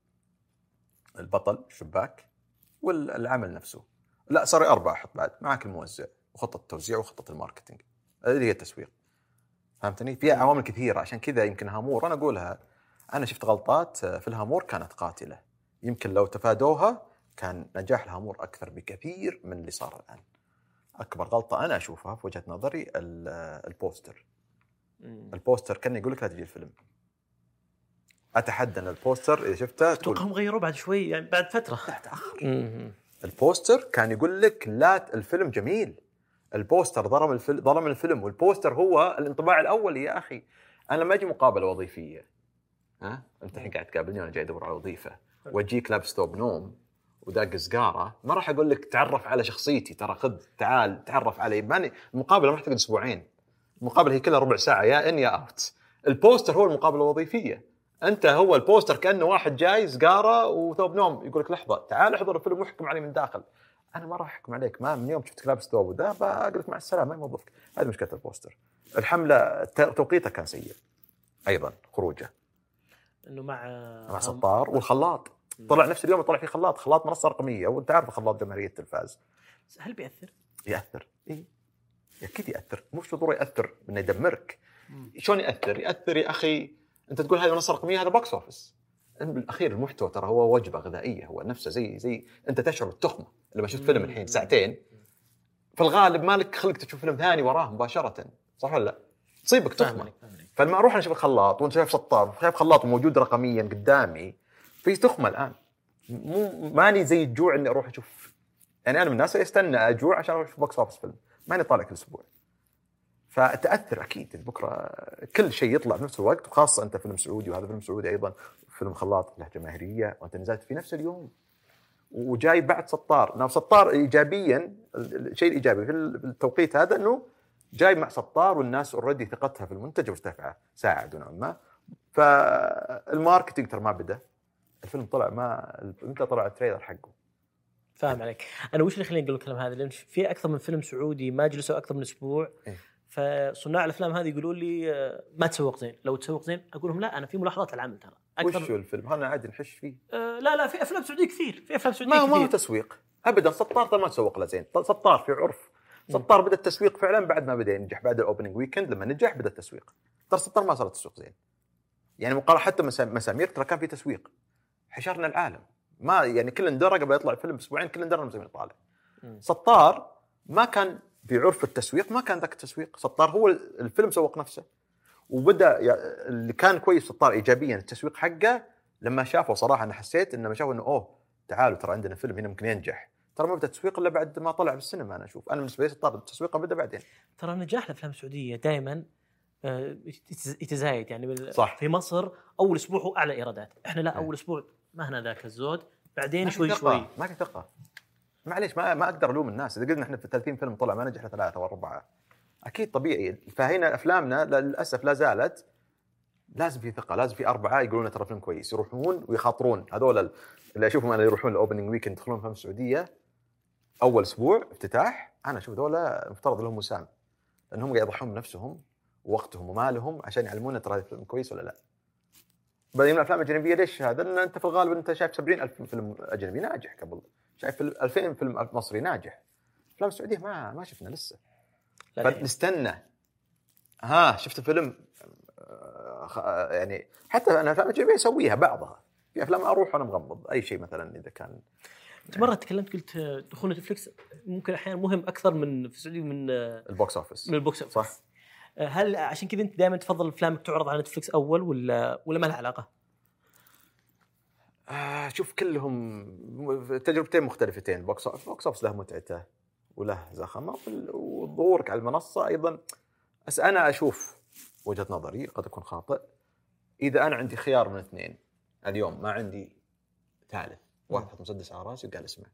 البطل الشباك والعمل نفسه لا صار اربعه أحط بعد معك الموزع وخطة التوزيع وخطة ال marketing. هذه هي التسويق. فهمتني؟ فيها عوامل كثيرة. عشان كذا يمكن هامور أنا أقولها أنا شفت غلطات في الهامور كانت قاتلة. يمكن لو تفادوها كان نجاح الهامور أكثر بكثير من اللي صار الآن. أكبر غلطة أنا أشوفها في وجهة نظري ال- البوستر. البوستر كان يقول لك لا تجي الفيلم. أتحدى أن البوستر إذا شفته أتوقع تقول هم غيروه بعد شوي يعني بعد فترة. تأخر. البوستر كان يقول لك لا الفيلم جميل. البوستر ظلم الفيلم ظلم الفيلم والبوستر هو الانطباع الأول. يا أخي أنا لما أجي مقابله وظيفية. ها؟ أنت الحين قاعد تقابلني وأنا جاي أدور على وظيفة. وأجيك لابس ثوب نوم وداق سجاره ما راح أقول لك تعرف على شخصيتي. ترى خذ تعال تعرف علي. ماني المقابله ما راح تقعد أسبوعين. المقابله هي كلها ربع ساعة. يا in يا out البوستر هو المقابله الوظيفية. أنت هو البوستر كأنه واحد جاي سجاره وثوب نوم. يقول لك لحظة تعال احضر الفيلم واحكم علي من داخل. أنا ما راح أحكم عليك. ما من يوم شفتك لابس ثوب وذا بقول مع السلامة ما موظفك هذه مشكلة البوستر. الحملة الت- توقيته كان سيء. أيضا خروجه. إنه مع مع سطار والخلاط طلع نفس اليوم طلع في خلاط. خلاط منصه رقميه وأنت عارف خلاط جماهيرية التلفاز. هل بيأثر؟ يأثر. اي أكيد يأثر. مو بالضروره يأثر إنه يدمرك. شلون يأثر؟ يأثر يا أخي أنت تقول هذه منصة رقمية هذا box office بالاخير المحتوى ترى هو وجبة غذائية هو نفسه زي زي أنت تشعر بالتخمة. لما شفت فيلم الحين ساعتين في الغالب مالك خلق تشوف فيلم ثاني وراه مباشرة. صح ولا لا؟ تصيبك تخمة. فلما أروح أنا أشوف الخلاط وأنت شايف سطار شايف خلاط موجود رقميا قدامي في تخمة الآن. مو ماني زي الجوع إني أروح أشوف. يعني أنا من الناس اللي استنى أجوع عشان أروح أشوف box office فيلم. ماني طالع كل أسبوع. فتاثر أكيد بكرة كل شيء يطلع في نفس الوقت وخاصة أنت فيلم سعودي وهذا فيلم سعودي أيضا. فيلم خلاط له جماهيريه وأنت نزلت في نفس اليوم. وجاي بعد سطار. نعم سطار ايجابيا الشيء الايجابي في التوقيت هذا إنه جاي مع سطار والناس already ثقتها في المنتج مرتفعه ساعدوا نوعا ما. فال marketing ترى ما بدأ. الفيلم طلع ما متى طلع ال trailer حقه؟ فاهم عليك. أنا وش اللي يخليني أقول الكلام هذا؟ لأن في أكثر من فيلم سعودي ما جلسوا أكثر من أسبوع. إيه. فصناع الأفلام هذه يقولوا لي آه، ما تسوق زين. لو تسوق زين أقول لهم لا أنا في ملاحظات على العمل ترى. وش أكثر الفيلم؟ هذا عادي نحش فيه. آه لا لا في أفلام سعودية كثير في أفلام سعودية ما ما هو كثير. تسويق. ابدا سطار ما تسوق له زين. سطار في عرف. سطار بدأ التسويق فعلا بعد ما بدأ ينجح بعد ال opening weekend لما نجح بدأ التسويق. ترى سطار ما صار تسويق زين. يعني مقارنة حتى مسا- مسامير ترى كان في تسويق. حشرنا العالم. ما يعني كل اندرى قبل يطلع الفيلم بأسبوعين كل اندرى مسامير طالع. سطار ما كان بعرف التسويق ما كان ذاك التسويق. سطار هو الفيلم سوق نفسه. وبدأ اللي كان كويس سطار ايجابيا التسويق حقه لما شافوا صراحة أنا حسيت إنه لما شافوا إنه أوه تعالوا ترى عندنا فيلم هنا ممكن ينجح. ترى ما بدأ التسويق إلا بعد ما طلع بالسينما أنا أشوف. أنا بالنسبة لي سطار التسويق بدأ بعدين. ترى نجاح الأفلام السعودية دائما آه، يتز- يتزايد يعني بال- صح. في مصر أول أسبوع هو أعلى إيرادات. إحنا لا إيه. أول أسبوع ما هنا ذاك الزود بعدين في شوي شوي. ما في ثقه معليش ما ما أقدر ألوم الناس. إذا قلنا إحنا في 30 فيلم طلع ما نجح ثلاثة وأربعة. أكيد طبيعي. فهنا أفلامنا للأسف لا زالت لازم في ثقة لازم في أربعة يقولون ترى فيلم كويس يروحون ويخاطرون. هذول اللي أشوفهم أنا يروحون الأوبننج ويكند يدخلون افلام السعودية أول أسبوع افتتاح. أنا أشوف ذولا مفترض لهم وسام لأنهم قاعد يضحون بنفسهم ووقتهم ومالهم عشان يعلمونا ترى هذا الفيلم كويس ولا لا. بعدين الأفلام الأجنبية ليش هذا؟ لأن أنت في الغالب أنت شايف 70 ألف فيلم أجنبي ناجح قبل شايف فيلم- 2000 فيلم مصري ناجح. الأفلام السعودية ما ما شفنا لسه. فنستنى. ها شفت فيلم آه، آه، يعني حتى أنا أفلام أجنبية أسويها بعضها. في أفلام أروح وأنا مغمض أي شيء مثلا إذا كان. أنت مرة تكلمت قلت دخول نتفلكس ممكن أحيانا مهم أكثر من في السعودية من آه، ال box office. من ال box office. صح. هل عشان كذا أنت دائما تفضل افلامك تعرض على نتفلكس أول ولا ولا ما لها علاقة؟ آه شوف كلهم تجربتين مختلفتين. box office box office له متعته. وله زخمه وظهورك على المنصة أيضا. بس أنا أشوف وجهة نظري قد أكون خاطئ. إذا أنا عندي خيار من اثنين اليوم ما عندي ثالث واحد حط مسدس على رأسي وقال اسمع.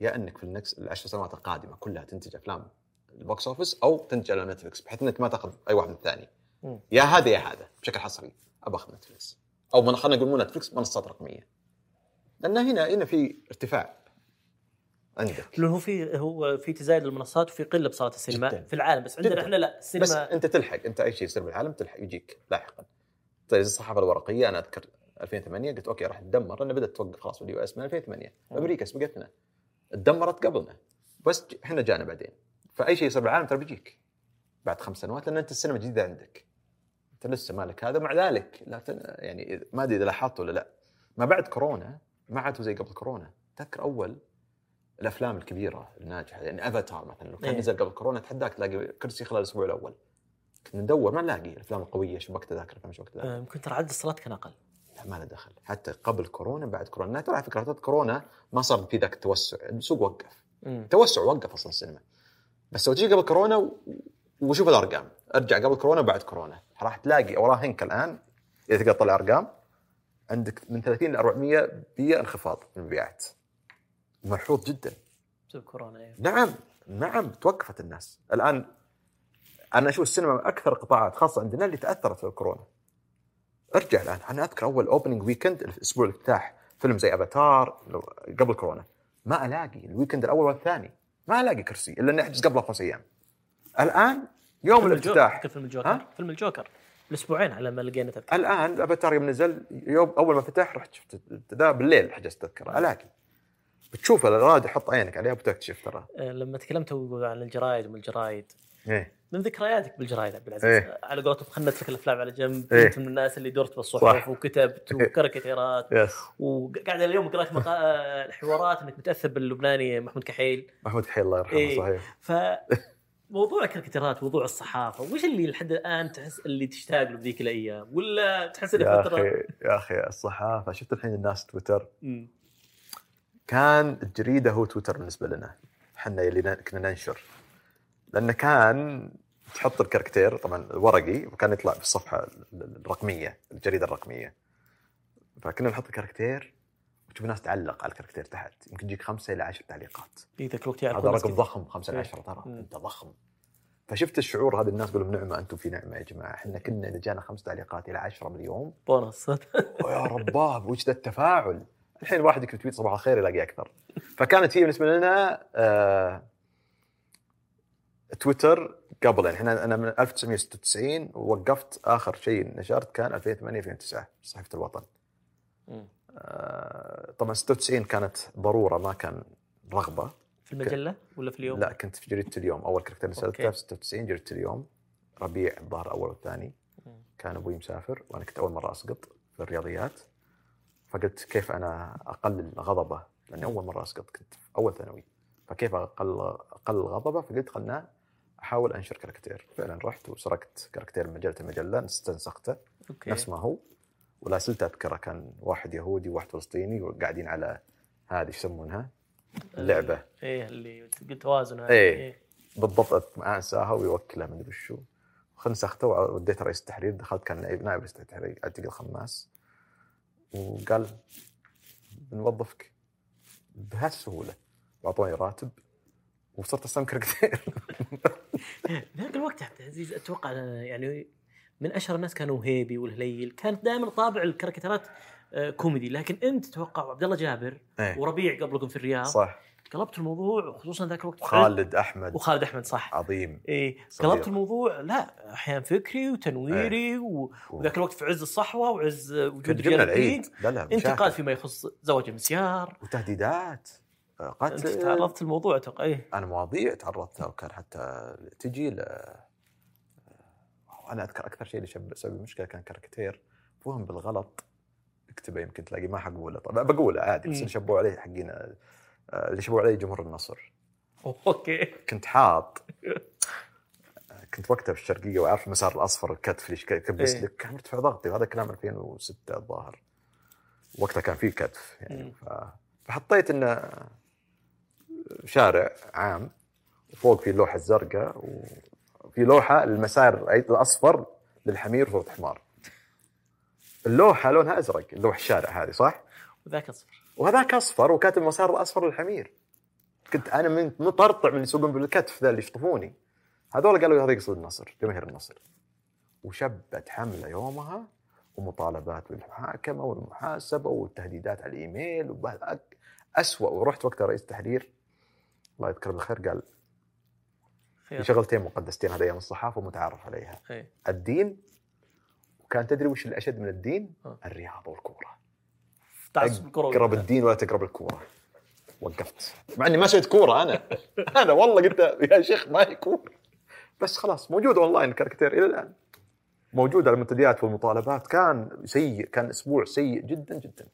يا إنك في النكس العشر سنوات القادمة كلها تنتج أفلام ال box office أو تنتج على نتفلكس بحيث إنك ما تأخذ أي واحد من الثاني. يا هذا يا هذا بشكل حصري أبى أخذ نتفلكس أو خلينا نقول مو نتفلكس منصات رقمية. لأن هنا هنا في ارتفاع. عندك. لأنه هو في هو في تزايد المنصات وفي قلة بصالات السينما جداً. في العالم. بس عندنا جداً. إحنا لا بس السينما أنت تلحق أنت أي شيء يصير بالعالم تلحق يجيك لاحقا. طيب الصحافة الورقية أنا أذكر 2008 قلت okay راح تدمر لأن بدأت توقف خلاص بال US من 2008 مم. أمريكا سبقتنا. تدمرت قبلنا. بس إحنا جانا بعدين. فأي شيء يصير بالعالم ترى بيجيك. بعد خمس سنوات لأن أنت السينما جديدة عندك. أنت لسه مالك هذا مع ذلك لا تن... يعني ما أدري إذا لاحظت ولا لا. ما بعد كورونا ما عاد زي قبل كورونا. تذكر أول الأفلام الكبيرة الناجحة يعني افاتار مثلا لو كان إيه. نزل قبل كورونا اتحداك تلاقي كرسي خلال الأسبوع الأول. كنا ندور ما نلاقي الأفلام القوية شو وقت ذاك الافلام شو وقت ذاك آه، يمكن ترى عدد الصالات كان أقل. لا ما له دخل. حتى قبل كورونا بعد كورونا. ترى على فكرة كورونا ما صار في ذاك التوسع السوق وقف. توسع وقف أصلا السينما. بس لو تجي قبل كورونا. وشوف الأرقام. أرجع قبل كورونا وبعد كورونا. راح تلاقي وراهنك الآن إذا تقدر تطلع أرقام عندك من 30 ل 400 بي انخفاض في المبيعات ملحوظ جدا. بسبب كورونا أيوه. نعم نعم توقفت الناس. الآن أنا أشوف السينما من أكثر القطاعات خاصة عندنا اللي تأثرت في الكورونا. أرجع الآن أنا أذكر أول opening weekend الأسبوع الافتتاح فيلم زي افاتار قبل كورونا. ما ألاقي ال weekend الأول والثاني. ما ألاقي كرسي إلا إني أحجز قبله خمس أيام. الآن يوم فيلم الافتتاح. فيلم الجوكر؟ فيلم الجوكر. الأسبوعين على ما لقينا تذكره الآن افاتار يوم نزل يوم أول ما فتح رحت شفت ذا بالليل حجزت تذكرة. ألاقي. بتشوف الراد حط عينك عليها وبتكتشف ترى آه، لما تكلمت عن الجرايد وما الجرايد إيه من ذكرياتك بالجرايد عبد العزيز إيه. على قولتهم خلت لك الأفلام على جنب إيه. كنت من الناس اللي درت بالصحف صح. وكتبت إيه. وكاريكاتيرات وقاعد اليوم قرأت مقا... حوارات إنك متأثر باللبناني محمود كحيل محمود كحيل الله يرحمه إيه. صحيح ف موضوع الكاريكاتيرات موضوع الصحافة وش اللي لحد الآن تحس اللي تشتاق له بذيك الأيام ولا تحس إنه يا فترة أخي يا أخي الصحافة شفت الحين الناس تويتر مم. كان الجريدة هو تويتر بالنسبة لنا. إحنا اللي كنا ننشر. لأنه كان تحط الكاركتير طبعا الورقي وكان يطلع في الصفحه ال- الرقمية الجريدة الرقمية. فكنا نحط الكاركتير وتشوف الناس تعلق على الكاركتير تحت. يمكن يجيك خمسة إلى عشر تعليقات. في ذاك الوقت هذا رقم. ضخم خمسة إيه. 10 ترى. مم. أنت ضخم. فشفت الشعور هذا الناس يقولون نعمه أنتم في نعمة يا جماعة. إحنا كنا إذا جانا خمس تعليقات إلى 10 باليوم بونص. ويا رباه وش ذا التفاعل؟ الحين واحد يكتب tweet صباح الخير يلاقي أكثر فكانت هي بالنسبة لنا آه تويتر قبل يعني إحنا أنا من 1996 ووقفت آخر شيء نشرت كان 2008 2009 صحيفة الوطن. آه طبعا 96 كانت ضرورة ما كان رغبة في المجلة ولا في اليوم؟ لا كنت في جريدة اليوم أول كاريكاتير نزلته okay. في 96 جريدة اليوم ربيع الظاهر الأول والثاني. كان أبوي مسافر وأنا كنت أول مرة أسقط في الرياضيات فقلت كيف أنا أقلل غضبه لأني أول مرة أسقط كنت في أول ثانوي. فكيف أقل اقلل غضبه فقلت خلنا أحاول أنشر كاريكاتير. فعلا رحت وسرقت كاريكاتير من مجلة المجلة استنسخته. okay. نفس ما هو. ولا زلت أذكره كان واحد يهودي وواحد فلسطيني وقاعدين على هذه إيش يسمونها؟ اللعبه إيه اللي قلت توازن هذا إيه. بالضبط ما أنساها ويوكلها من وشو. خنسخته وديته رئيس التحرير. دخلت كان نائب رئيس التحرير أعتقد الخماس وقال بنوظفك بهالسهولة. واعطوني راتب وصرت أسوي كاركتير ذاك الوقت عبد العزيز أتوقع يعني من أشهر الناس كانوا هيبي والهليل. كانت دائما طابع الكاريكاتيرات آه، كوميدي. لكن أنت تتوقع عبد الله جابر إيه. وربيع قبلكم في الرياض. صح. قلبت الموضوع خصوصا ذاك الوقت خالد أحمد. وخالد أحمد صح. عظيم إيه صديق. قلبت الموضوع لا احيان فكري وتنويري و... وذاك الوقت في عز الصحوة وعز وجود جبنا العيد. لا لا انتقاد فيما يخص زواج المسيار. وتهديدات. آه، أنت قتل تعرضت الموضوع أتوقع إيه. أنا مواضيع تعرضتها وكان حتى تجي ل أنا أذكر أكثر شيء اللي شب سبب مشكلة كان كاركتير. فهم بالغلط اكتبه يمكن تلاقي ما حقوله. طبعا بقوله عادي بس شبوا عليه حقين اللي شبوا عليه جمهور النصر أوكي كنت حاط كنت وقتها في الشرقية وعارف المسار الأصفر الكتف اللي كبس إيه. لك كان مرتفع ضغطي وهذا كلام 2006 الظاهر وقتها كان في كتف يعني. فحطيت إنه شارع عام وفوق في اللوحه الزرقاء وفي لوحة المسار الأصفر للحمير وصوت حمار اللوحة لونها أزرق اللوحة الشارع هذه صح؟ وذاك أصفر وهذاك أصفر وكاتب مسار الاصفر للحمير. كنت أنا من مطرطع من يسوقون بالكتف ذا اللي يشطفوني. هذول قالوا هذا يقصد النصر جماهير النصر. وشبت حملة يومها ومطالبات بالمحاكمة والمحاسبة والتهديدات على الإيميل اسوء ورحت وقتها رئيس تحرير الله يذكره بالخير قال في شغلتين مقدستين هذه أيام الصحافة ومتعارف عليها. الدين وكان تدري وش الأشد من الدين؟ آه. الرياضة والكورة. أقرب الدين ولا تقرب الكورة. وقفت. مع إني ما سويت كورة أنا. أنا والله قلت يا شيخ ما هي كوره بس خلاص موجود اونلاين الكاركتير إلى الآن. موجود على المنتديات والمطالبات. كان سيء كان أسبوع سيء جدا جدا.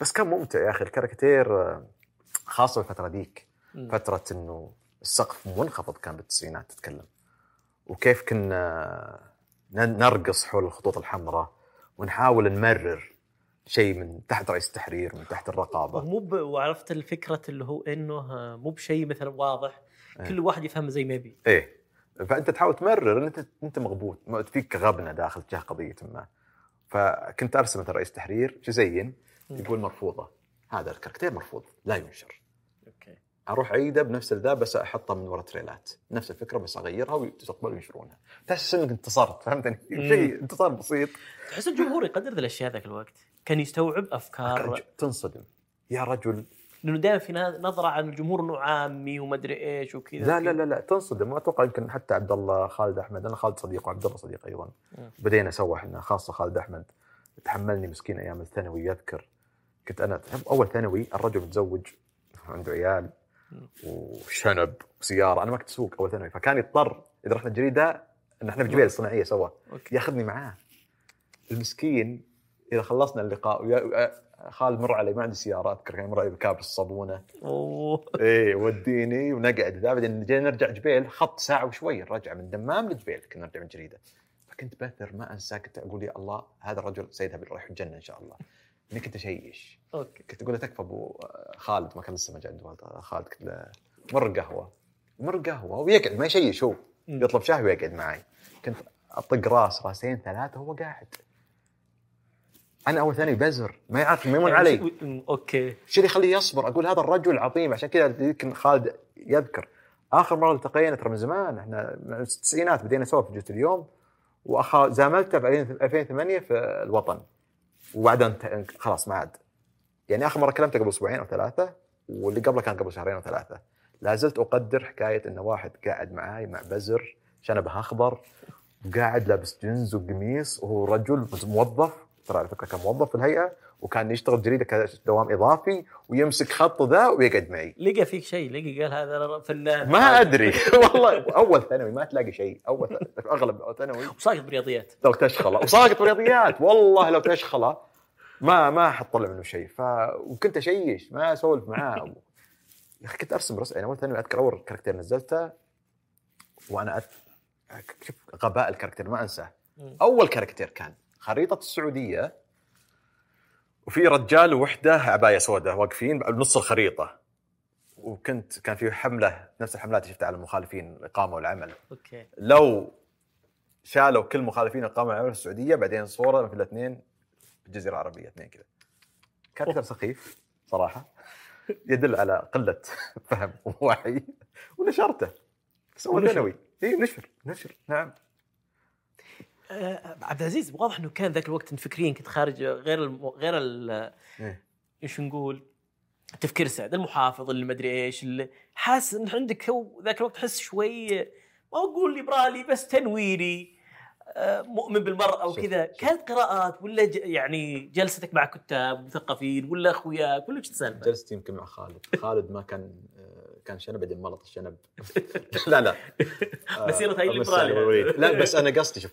بس كان ممتع يا أخي. الكاركتير خاصة الفترة ذيك. فترة إنه السقف منخفض كان بالتسعينات تتكلم. وكيف كنا نرقص حول الخطوط الحمراء ونحاول نمرر. شيء من تحت رئيس التحرير من تحت الرقابة. مو. وعرفت الفكرة اللي هو إنه آه، مو بشيء مثلا واضح. إيه. كل واحد يفهمه زي ما يبي. إيه. فأنت تحاول تمرر إن أنت أنت مغبوط. فيك غبنة داخل تجاه قضية ما. فكنت أرسم مثلا رئيس تحرير مم. يقول مرفوضة. هذا الكاركتير مرفوض لا ينشر. okay. أروح أعيده بنفس الذا بس أحطه من ورا تريلات. نفس الفكرة بس أغيرها وتقبل وينشرونها تحس إنك انتصرت فهمتني. شيء انتصار بسيط. تحس الجمهور يقدر ذي الأشياء ذاك الوقت. كان يستوعب أفكار تنصدم. يا رجل. لأنه دائما في نظرة عن الجمهور إنه عامي وما ادري إيش وكذا لا لا لا لا تنصدم. وأتوقع يمكن حتى عبد الله خالد أحمد. أنا خالد صديق وعبد الله صديق أيضا. بدينا سوا إحنا خاصة خالد أحمد. تحملني مسكين أيام الثانوي يذكر. كنت أنا أول ثانوي الرجل متزوج عنده عيال. وشنب وسيارة. أنا ما كنت أسوق أول ثانوي. فكان يضطر إذا رحنا الجريدة إن إحنا في جبيل الصناعيه سوا. ياخذني معاه. المسكين إذا خلصنا اللقاء ويا- خالد مر علي ما عندي سياره أذكر كان مر علي بكاب الصابونة. أوه. إيه وديني ونقعد. ذا بعدين جينا نرجع جبيل خط ساعة وشوي الرجعه من دمام لجبيل كنا نرجع من جريدة. فكنت بزر ما أنسى كنت أقول يا الله هذا الرجل سيذهب إلى رايح الجنة إن شاء الله. إني كنت أشيش. okay. كنت أقول له تكفى أبو خالد ما كان لسه ما جاء خالد كنت له مر قهوة. مر قهوة ويقعد ما يشيش هو. يطلب شاي ويقعد معي. كنت أطق راس راسين ثلاثة وهو قاعد. أنا أول ثاني بزر ما يعرف ما يمون يعني علي. okay. شو اللي يخليه يصبر؟ أقول هذا الرجل عظيم عشان كذا يمكن خالد يذكر. آخر مرة التقينا ترى من زمان إحنا من التسعينات بدينا سوا في جزء اليوم واخا زاملته في 2008 في الوطن. وبعدين خلاص ما عاد. يعني آخر مرة كلمته قبل أسبوعين أو ثلاثة واللي قبله كان قبل شهرين أو ثلاثة. لا زلت أقدر حكاية انه واحد قاعد معاي مع بزر شنبه أخضر وقاعد لابس جنز وقميص وهو رجل موظف. ترى على فكرة كان موظف في الهيئة وكان يشتغل جريده كدوام إضافي ويمسك خطه ذا ويقعد معي. لقى فيك شيء لقى قال هذا فنان ما أدري. والله أول ثانوي ما تلاقي شيء. أول أغلب ثانوي. وساقط برياضيات. لو تشخله. وساقط برياضيات. والله لو تشخله ما ما حطلع منه شيء. ف وكنت أشيش ما أسولف معاه. يا أخي كنت أرسم رسم. يعني أول ثانوي أذكر أول كاركتير نزلته وأنا أت... شوف غباء الكاركتير ما أنساه. أول كاركتير كان. خريطة السعودية وفي رجال ووحده عباية سوداء واقفين بنص الخريطة. وكنت كان في حملة نفس الحملات اللي شفتها على المخالفين الاقامه والعمل okay. لو شالوا كل مخالفين الاقامه والعمل في السعودية بعدين صورة في الاثنين في الجزيرة العربية اثنين كذا. كاركتر سخيف صراحة يدل على قلة فهم ووعي ونشرته. ونشر. ثانوي. اي نشر نشر. نعم. عبد العزيز واضح إنه كان ذاك الوقت فكريا كنت خارج غير الم... غير ال... إيه. إيش نقول تفكير سعد المحافظ اللي مدري إيش اللي حاسس إن عندك هو ذاك الوقت حس شوي ما أقول ليبرالي بس تنويري آه، مؤمن بالمرأة وكذا. كانت قراءات ولا ج... يعني جلستك مع كتاب مثقفين ولا أخوياك ولا إيش السالفة؟ جلست يمكن مع خالد خالد ما كان آه، كان شنب بعدين ملط الشنب لا لا آه، مسيرة هاي الليبرالي. لا بس أنا قصدي شوف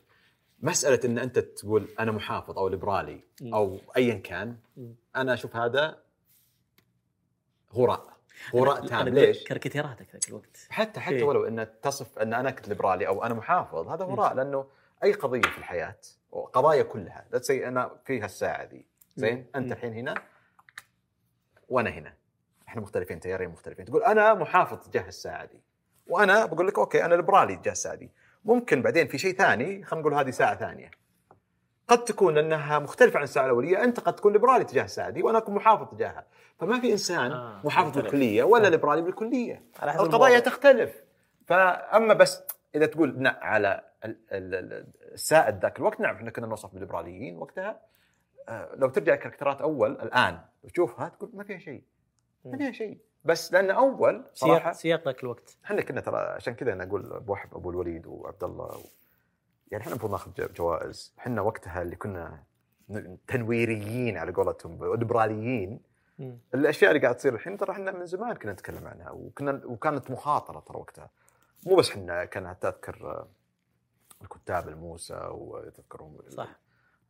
مسألة إن أنت تقول أنا محافظ أو ليبرالي. أو ايا كان. أنا أشوف هذا هراء هراء تام ليش؟ كاريكاتيراتك ذاك الوقت حتى حتى إيه. ولو إن تصف إن أنا كنت ليبرالي أو أنا محافظ هذا هراء لأنه أي قضية في الحياة قضايا كلها لا تسي أنا في هالساعه ذي زين. أنت. الحين هنا وأنا هنا إحنا مختلفين تيارين مختلفين تقول أنا محافظ تجاه الساعة دي وأنا بقول لك okay أنا ليبرالي تجاه الساعة دي ممكن بعدين في شيء ثاني خلينا نقول هذه ساعة ثانية. قد تكون أنها مختلفة عن الساعة الأولية أنت قد تكون ليبرالي تجاه الساعة دي وأنا أكون محافظ تجاهها. فما في إنسان آه، محافظ. بالكلية ولا ليبرالي بالكلية. القضايا. تختلف. فأما بس إذا تقول لا على ال- ال- ال- السائد ذاك الوقت نعم إحنا كنا نوصف بالليبراليين وقتها. آه، لو ترجع كاركترات أول الآن وتشوفها تقول ما فيها شيء. ما فيها شيء. بس لأن أول صراحة سياق ذاك الوقت. إحنا كنا ترى عشان كذا أنا أقول أبو وحب أبو الوليد وعبد الله و... يعني إحنا المفروض ناخذ جو- جوائز. إحنا وقتها اللي كنا تنويريين على قولتهم ليبراليين. الأشياء اللي قاعد تصير الحين ترى إحنا من زمان كنا نتكلم عنها وكنا وكانت مخاطرة ترى وقتها. مو بس إحنا كان حتى أذكر آه، الكتاب الموسى وتذكرهم صح.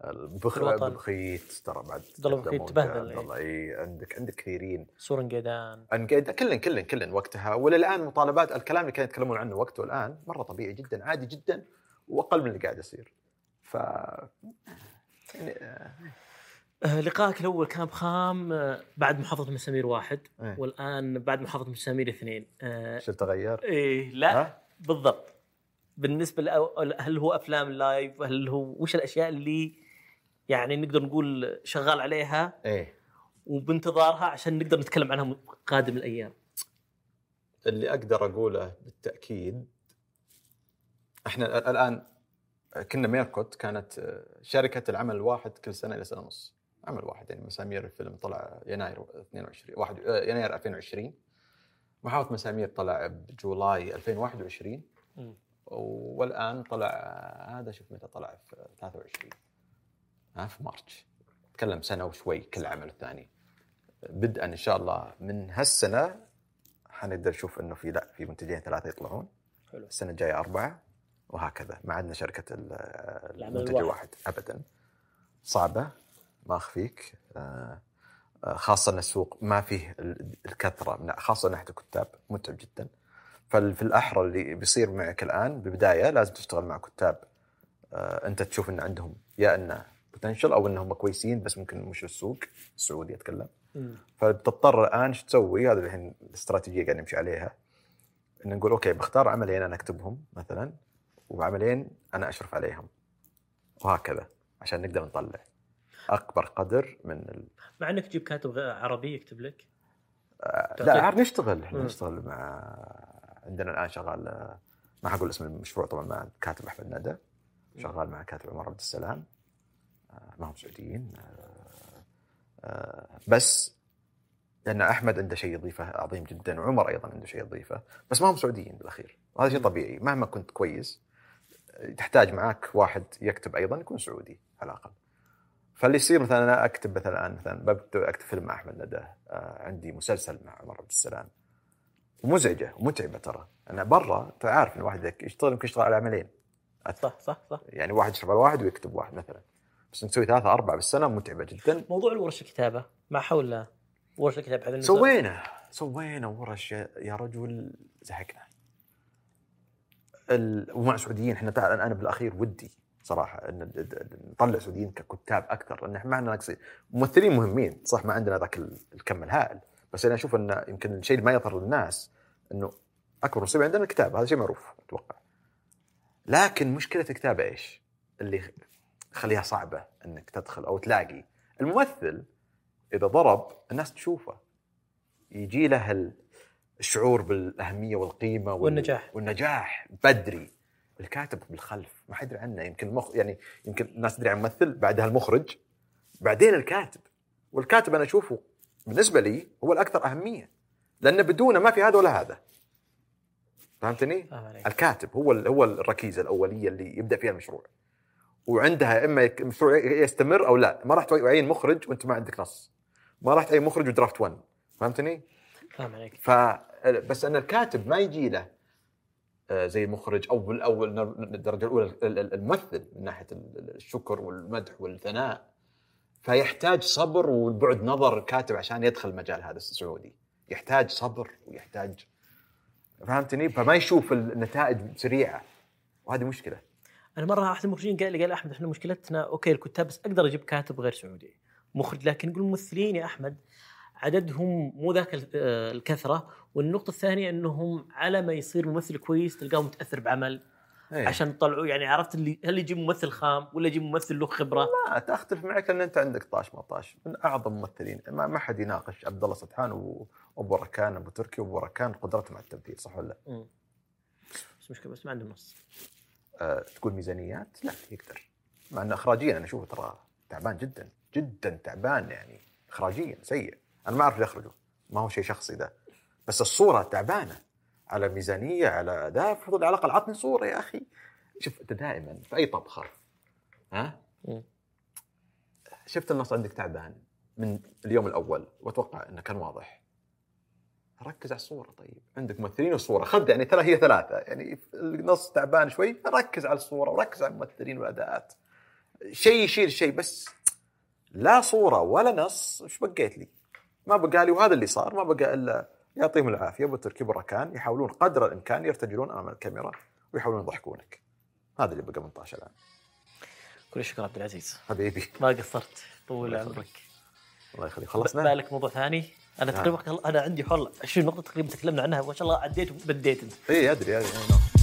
البخ... الوطن. بخيت ترى بعد عبد الله بخيت تبهدل، عبد إيه. إي عندك عندك كثيرين سورن قيدان انقيد كلن كلن كلن وقتها وللآن مطالبات الكلام اللي كانوا يتكلمون عنه وقته الآن مرة طبيعي جدا عادي جدا وأقل من اللي قاعد يصير ف يعني آه، آه، لقائك الأول كان بخام آه، بعد محافظة مسامير واحد إيه. والآن بعد محافظة مسامير اثنين آه، شو تغير؟ إيه لا ها؟ بالضبط بالنسبة هل هو أفلام لايف هل هو وش الأشياء اللي يعني نقدر نقول شغال عليها إيه. وبانتظارها عشان نقدر نتكلم عنها قادم الأيام. اللي أقدر أقوله بالتأكيد إحنا ال- الآن كنا ميركوت كانت آه، شركة العمل الواحد كل سنة إلى سنة ونص. عمل واحد يعني مسامير الفيلم طلع يناير 22 واحد آه، يناير 2020 محافظه مسامير طلع بجولاي 2021 مم. والآن طلع آه، هذا شوف متى طلع في 23 ها في مارتش. تكلم سنة وشوي كل عمل الثاني. بدءا إن شاء الله من هالسنة حنقدر نشوف إنه في لا في منتجين ثلاثة يطلعون. حلو. السنة الجاية أربعة وهكذا. ما عندنا شركة المنتج الواحد. ابدا. صعبة ما أخفيك. آه، آه، خاصة إن السوق ما فيه ال- الكثرة من خاصة ناحية الكتاب متعب جدا. ففي الأحرى اللي بيصير معك الآن ببدايه لازم تشتغل مع كتاب. آه، أنت تشوف إن عندهم يا انه بوتنشل أو إنهم كويسين بس ممكن مش السوق السعودي أتكلم. مم. فبتضطر الآن إيش تسوي؟ هذا الحين الاستراتيجيه قاعد نمشي عليها. ان نقول أوكي بختار عملين أنا أكتبهم مثلا وعملين أنا أشرف عليهم. وهكذا عشان نقدر نطلع. أكبر قدر من ال... مع إنك تجيب كاتب عربي يكتب لك. لا عاد نشتغل إحنا. نشتغل مع عندنا الآن شغال ما حقول اسم المشروع طبعا مع كاتب أحمد ندى. شغال مع كاتب عمر عبد السلام. ما هم سعوديين. آه، آه، بس لأن أحمد عنده شيء يضيفه عظيم جدا وعمر أيضا عنده شيء يضيفه بس ما هم سعوديين بالأخير. وهذا شيء. طبيعي. مهما كنت كويس تحتاج معك واحد يكتب أيضا يكون سعودي على الأقل. فاللي يصير مثلا أنا أكتب مثلا الان مثلا ببدأ أكتب فيلم مع أحمد ندى آه، عندي مسلسل مع عمر عبد السلام. ومزعجة ومتعبة ترى. أنا برا انت عارف إن الواحد يشتغل يمكن يشتغل على عملين. صح صح صح. يعني واحد يشتغل على واحد ويكتب واحد مثلا. بس انك تسوي ثلاثة أربعة بالسنة متعبة جدا. موضوع الورش الكتابة مع حول ورش الكتابه هذا سوينا سوينا ورش يا رجل زهقنا. ال... ومع سعوديين إحنا تع- أنا بالأخير ودي صراحة إن نطلع سعوديين ككتاب أكثر لأن إحنا ما عندنا ناقصين ممثلين مهمين صح ما عندنا ذاك ال- الكم الهائل بس أنا أشوف انه يمكن الشيء اللي ما يظهر للناس إنه أكبر مصيبة عندنا الكتاب هذا شيء معروف أتوقع. لكن مشكلة الكتابة إيش؟ اللي خليها صعبة إنك تدخل أو تلاقي. الممثل إذا ضرب الناس تشوفه. يجي له ال- الشعور بالأهمية والقيمة وال- والنجاح. والنجاح بدري. الكاتب بالخلف ما حد يدري عنه. يمكن المخ يعني يمكن الناس تدري عن الممثل بعدها المخرج بعدين الكاتب. والكاتب أنا أشوفه بالنسبة لي هو الأكثر أهمية. لأن بدونه ما في هذا ولا هذا. فهمتني؟ الكاتب هو ال- هو الركيزة الأولية اللي يبدأ فيها المشروع. وعندها إما المشروع يستمر أو لا. ما راح تعين مخرج وأنت ما عندك نص. ما راح تعين مخرج ودرافت 1 فهمتني؟ فاهم عليك. ف بس أن الكاتب ما يجي له آه، زي المخرج أو أو الدرجة الأولى ال- ال- الممثل من ناحية ال- الشكر والمدح والثناء. فيحتاج صبر وبعد نظر الكاتب عشان يدخل المجال هذا السعودي. يحتاج صبر ويحتاج فهمتني؟ فما يشوف النتائج سريعه وهذه مشكلة. أنا مرة أحد المخرجين قال لي قال أحمد إحنا مشكلتنا أوكي الكتاب بس أقدر أجيب كاتب غير سعودي. مخرج لكن يقول الممثلين يا أحمد عددهم مو ذاك آه، الكثرة والنقطة الثانية إنهم على ما يصير ممثل كويس تلقاه متأثر بعمل إيه. عشان تطلعوا يعني عرفت اللي هل يجيب ممثل خام ولا يجيب ممثل له خبرة؟ ما تختلف معك لأن أنت عندك طاش ما طاش. من أعظم الممثلين ما, ما حد يناقش عبد الله سطحان وأبو ركان أبو تركي وأبو ركان قدرتهم على التمثيل صح ولا لا؟ نص مشكلة بس ما عندهم نص. تقول ميزانيات؟ لا يقدر. مع ان اخراجيا أنا أشوفه ترى تعبان جدا جدا تعبان يعني اخراجيا سيء. أنا ما أعرف يخرجوا ما هو شيء شخصي ده. بس الصورة تعبانة. على ميزانية على اداء المفروض على الأقل عطني صورة يا أخي. شوف أنت دائما في أي طبخة. ها. شفت النص عندك تعبان من اليوم الأول وأتوقع إنه كان واضح. ركز على الصورة طيب. عندك ممثلين وصورة. خذ يعني ترى هي ثلاثة. يعني النص تعبان شوي ركز على الصورة وركز على الممثلين والأداءات. شيء يشيل شيء بس لا صورة ولا نص إيش بقيت لي؟ ما بقى لي وهذا اللي صار ما بقى إلا يعطيهم العافية. أبو تركي بركان يحاولون قدر الإمكان يرتجلون أمام الكاميرا ويحاولون يضحكونك. هذا اللي بقى 18 الآن. كل الشكر عبد العزيز. حبيبي. ما قصرت طول. عمرك. الله يخليك. خلصنا؟ بالك موضوع ثاني؟ أنا نعم. تقريبا أنا عندي حول 20 نقطة تقريبا تكلمنا عنها ما شاء الله عديت وبديت أنت اي أدري أدري نعم.